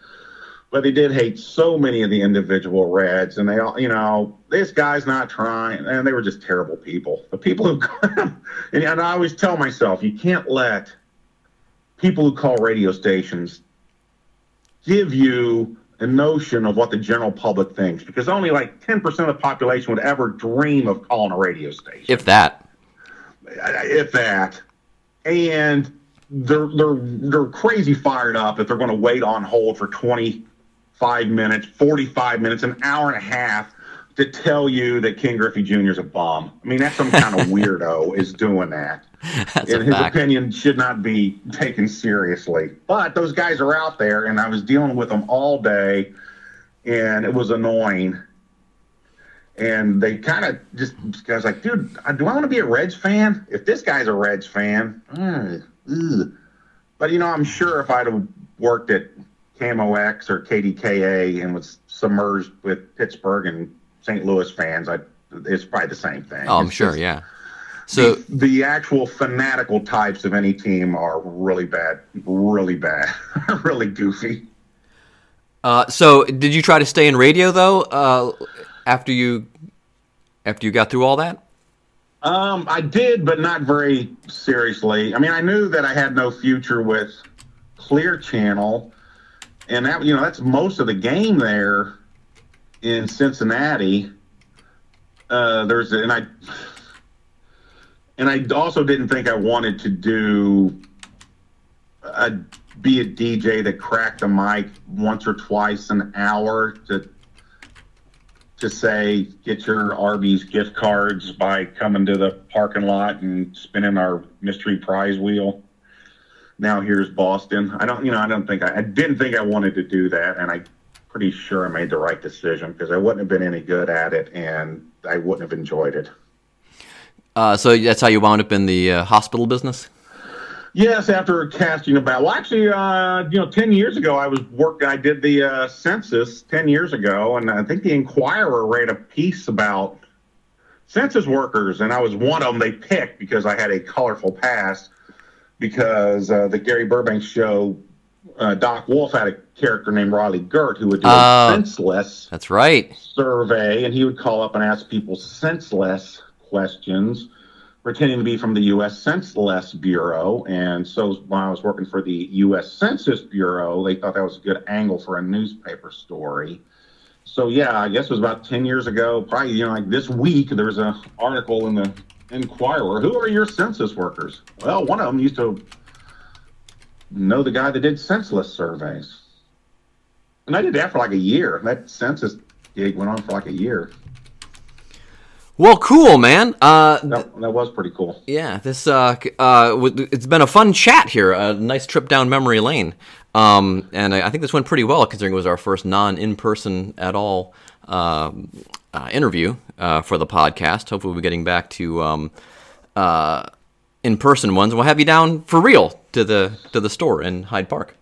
But they did hate so many of the individual Reds. And they all, you know, this guy's not trying. And they were just terrible people. The people who, and, and I always tell myself, you can't let people who call radio stations give you a notion of what the general public thinks because only like 10% of the population would ever dream of calling a radio station. If that. If that. And they're they're they're crazy fired up if they're going to wait on hold for 25 minutes, 45 minutes, an hour and a half to tell you that Ken Griffey Jr. is a bum. I mean, that's some kind of weirdo is doing that. That's and his fact. opinion should not be taken seriously. But those guys are out there, and I was dealing with them all day, and it was annoying. And they kind of just, I was like, dude, do I want to be a Reds fan? If this guy's a Reds fan, mm, but you know, I'm sure if I'd have worked at KMOX or KDKA and was submerged with Pittsburgh and St. Louis fans, I it's probably the same thing. Oh, I'm It's sure, just- yeah. So, the, the actual fanatical types of any team are really bad, really bad, really goofy. uh, so did you try to stay in radio though? Uh, after you, after you got through all that? Um, I did, but not very seriously. I mean, I knew that I had no future with Clear Channel, and that you know that's most of the game there in Cincinnati. Uh, there's and I and I also didn't think I wanted to do a be a DJ that cracked the mic once or twice an hour to to say get your Arby's gift cards by coming to the parking lot and spinning our mystery prize wheel. Now here's Boston. I don't, you know, I don't think I, I didn't think I wanted to do that, and I'm pretty sure I made the right decision because I wouldn't have been any good at it, and I wouldn't have enjoyed it. Uh, so that's how you wound up in the uh, hospital business? Yes, after casting about. Well, actually, uh, you know, ten years ago, I was working. I did the uh, census ten years ago, and I think the Inquirer ran a piece about census workers, and I was one of them they picked because I had a colorful past. Because uh, the Gary Burbank show, uh, Doc Wolf had a character named Riley Gert who would do Oh. a senseless That's right. survey, and he would call up and ask people senseless questions, pretending to be from the U.S. Senseless Bureau. And so when I was working for the U.S. Census Bureau, they thought that was a good angle for a newspaper story. So yeah, I guess it was about ten years ago. Probably you know like this week there was an article in the Inquirer. Who are your census workers? Well, one of them used to know the guy that did senseless surveys, and I did that for like a year. That census gig went on for like a year. Well, cool, man. Uh, That, that was pretty cool. Yeah, this uh, uh, it's been a fun chat here. A nice trip down memory lane, um, and I, I think this went pretty well considering it was our first non-in-person at all uh, interview uh, for the podcast. Hopefully, we'll be getting back to um, uh, in-person ones. We'll have you down for real to the to the store in Hyde Park.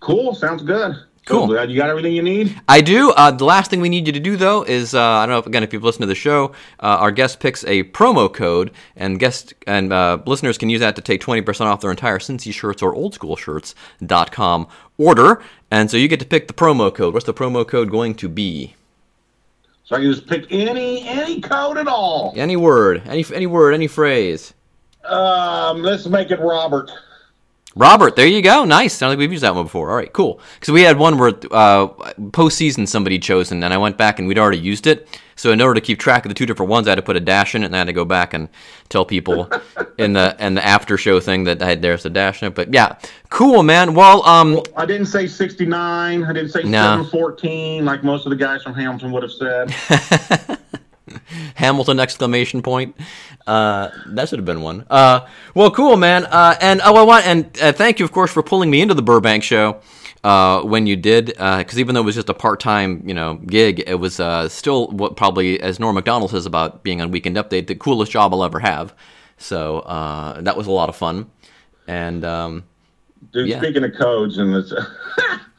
Cool. Sounds good. Cool. You got everything you need? I do. Uh, the last thing we need you to do, though, is uh, I don't know if again if you've listened to the show, uh, our guest picks a promo code, and guest and uh, listeners can use that to take twenty percent off their entire Cincy shirts or oldschoolshirts.com order. And so you get to pick the promo code. What's the promo code going to be? So I can just pick any any code at all. Any word, any any word, any phrase. Um, let's make it Robert. Robert, there you go. Nice. I don't think we've used that one before. All right, cool. Because we had one where uh, postseason somebody chosen, and I went back and we'd already used it. So in order to keep track of the two different ones, I had to put a dash in it, and I had to go back and tell people in the and the after show thing that I had there's a dash in it. But yeah, cool, man. Well, um, I didn't say 69. I didn't say No. 714 like most of the guys from Hamilton would have said. Hamilton exclamation point. Uh, that should have been one. Uh, well, cool, man. Uh, and oh, I want and uh, thank you, of course, for pulling me into the Burbank show. Uh, when you did, because even though it was just a part-time, you know, gig, it was uh, still what probably, as Norm Macdonald says about being on Weekend Update, the coolest job I'll ever have. So uh, that was a lot of fun, and um, Dude, Yeah. speaking of codes, and it's,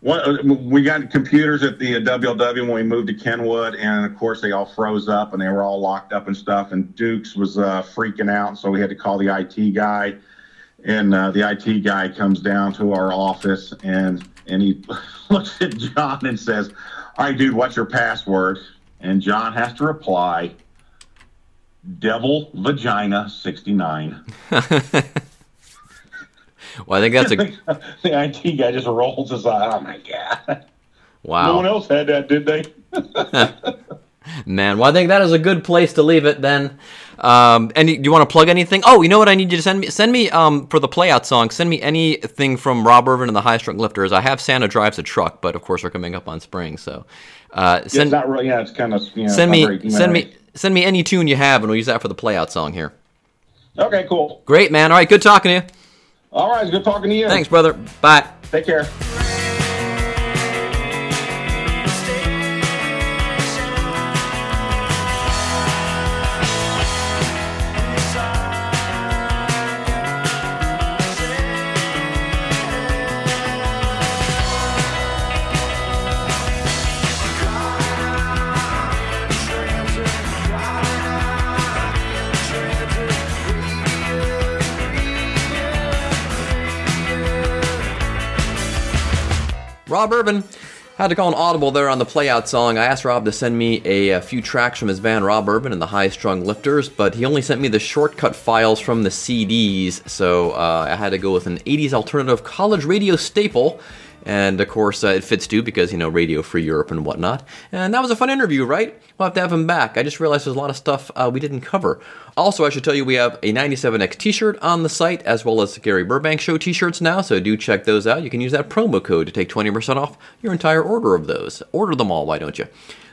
what, we got computers at the WLW when we moved to Kenwood, and of course they all froze up and they were all locked up and stuff. And Dukes was uh, freaking out, so we had to call the IT guy. And uh, the IT guy comes down to our office and and he looks at John and says, "All right, dude, what's your password?" And John has to reply, "Devil Vagina 69." well, I think that's a the IT guy just rolls his eye. Oh my god! Wow. No one else had that, did they? man. Well, I think that is a good place to leave it then. Um, and do you want to plug anything? Oh, you know what? I need you to send me send me um for the playout song. Send me anything from Rob Ervin and the High Strung Lifters. I have Santa drives a truck, but of course we're coming up on spring, so uh, it's send not really. Yeah, it's kind of. You know, send me send me send me any tune you have, and we'll use that for the playout song here. Okay, cool. Great, man. All right, good talking to you. All right, good talking to you. Thanks, brother. Bye. Take care. Rob Ervin. Had to call an audible there on the playout song. I asked Rob to send me a, a few tracks from his band Rob Ervin and the High Strung Lifters, but he only sent me the shortcut files from the CDs, so uh, I had to go with an 80s alternative college radio staple. And of course, uh, it fits too because, you know, Radio Free Europe and whatnot. And that was a fun interview, right? We'll have to have him back. I just realized there's a lot of stuff uh, we didn't cover. Also, I should tell you we have a 97X t shirt on the site as well as Gary Burbank Show t shirts now, so do check those out. You can use that promo code to take 20% off your entire order of those. Order them all, why don't you?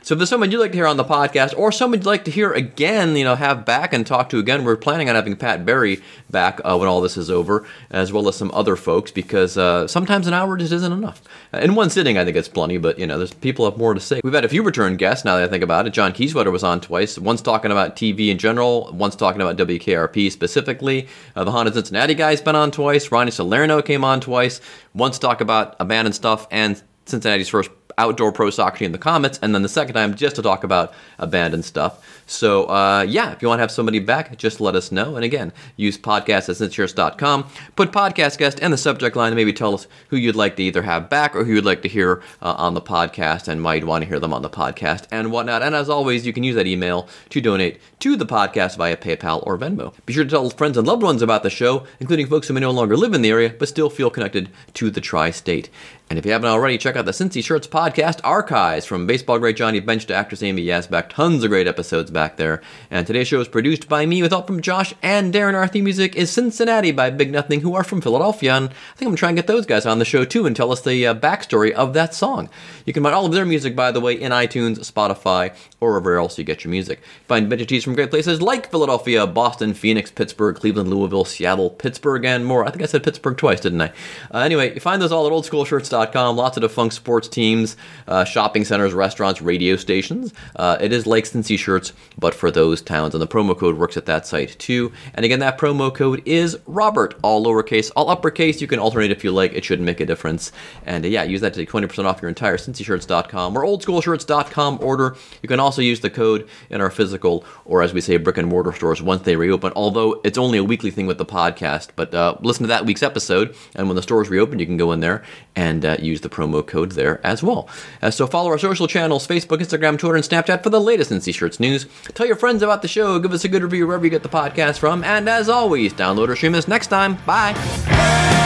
So if there's someone you'd like to hear on the podcast, or someone you'd like to hear again, you know, have back and talk to again, we're planning on having Pat Berry back uh, when all this is over, as well as some other folks, because uh, sometimes an hour just isn't enough. In one sitting, I think it's plenty, but you know, there's people have more to say. We've had a few return guests now that I think about it. John Kiesewetter was on twice. One's talking about TV in general. Talking about WKRP specifically. Uh, the Honda Cincinnati guy's been on twice. Ronnie Salerno came on twice. Once to talk about abandoned stuff and Cincinnati's first outdoor pro soccer team, the Comets, and then the second time just to talk about abandoned stuff. So, uh, yeah, if you want to have somebody back, just let us know. And again, use podcast at cincyshirts.com. Put podcast guest in the subject line and maybe tell us who you'd like to either have back or who you'd like to hear uh, on the podcast and might want to hear them on the podcast and whatnot. And as always, you can use that email to donate to the podcast via PayPal or Venmo. Be sure to tell friends and loved ones about the show, including folks who may no longer live in the area but still feel connected to the tri state. And if you haven't already, check out the Cincy Shirts podcast archives from baseball great Johnny Bench to actress Amy Yasbeck. Tons of great episodes back there. And today's show is produced by me with help from Josh and Darren. Our theme music is Cincinnati by Big Nothing, who are from Philadelphia. And I think I'm going to try and get those guys on the show too and tell us the uh, backstory of that song. You can find all of their music, by the way, in iTunes, Spotify, or wherever else you get your music. Find vintage tees from great places like Philadelphia, Boston, Phoenix, Pittsburgh, Cleveland, Louisville, Seattle, Pittsburgh, and more. I think I said Pittsburgh twice, didn't I? Uh, anyway, you find those all at oldschoolshirts.com. Lots of defunct sports teams, uh, shopping centers, restaurants, radio stations. Uh, it is like Cincy Shirts, but for those towns. And the promo code works at that site too. And again, that promo code is Robert, all lowercase, all uppercase. You can alternate if you like. It shouldn't make a difference. And uh, yeah, use that to take 20% off your entire cincyshirts.com or oldschoolshirts.com order. You can also use the code in our physical, or as we say, brick and mortar stores once they reopen. Although it's only a weekly thing with the podcast, but uh, listen to that week's episode, and when the stores reopen, you can go in there and uh, use the promo code there as well. Uh, so follow our social channels: Facebook, Instagram, Twitter, and Snapchat for the latest Cincy Shirts news. Tell your friends about the show. Give us a good review wherever you get the podcast from. And as always, download or stream us next time. Bye.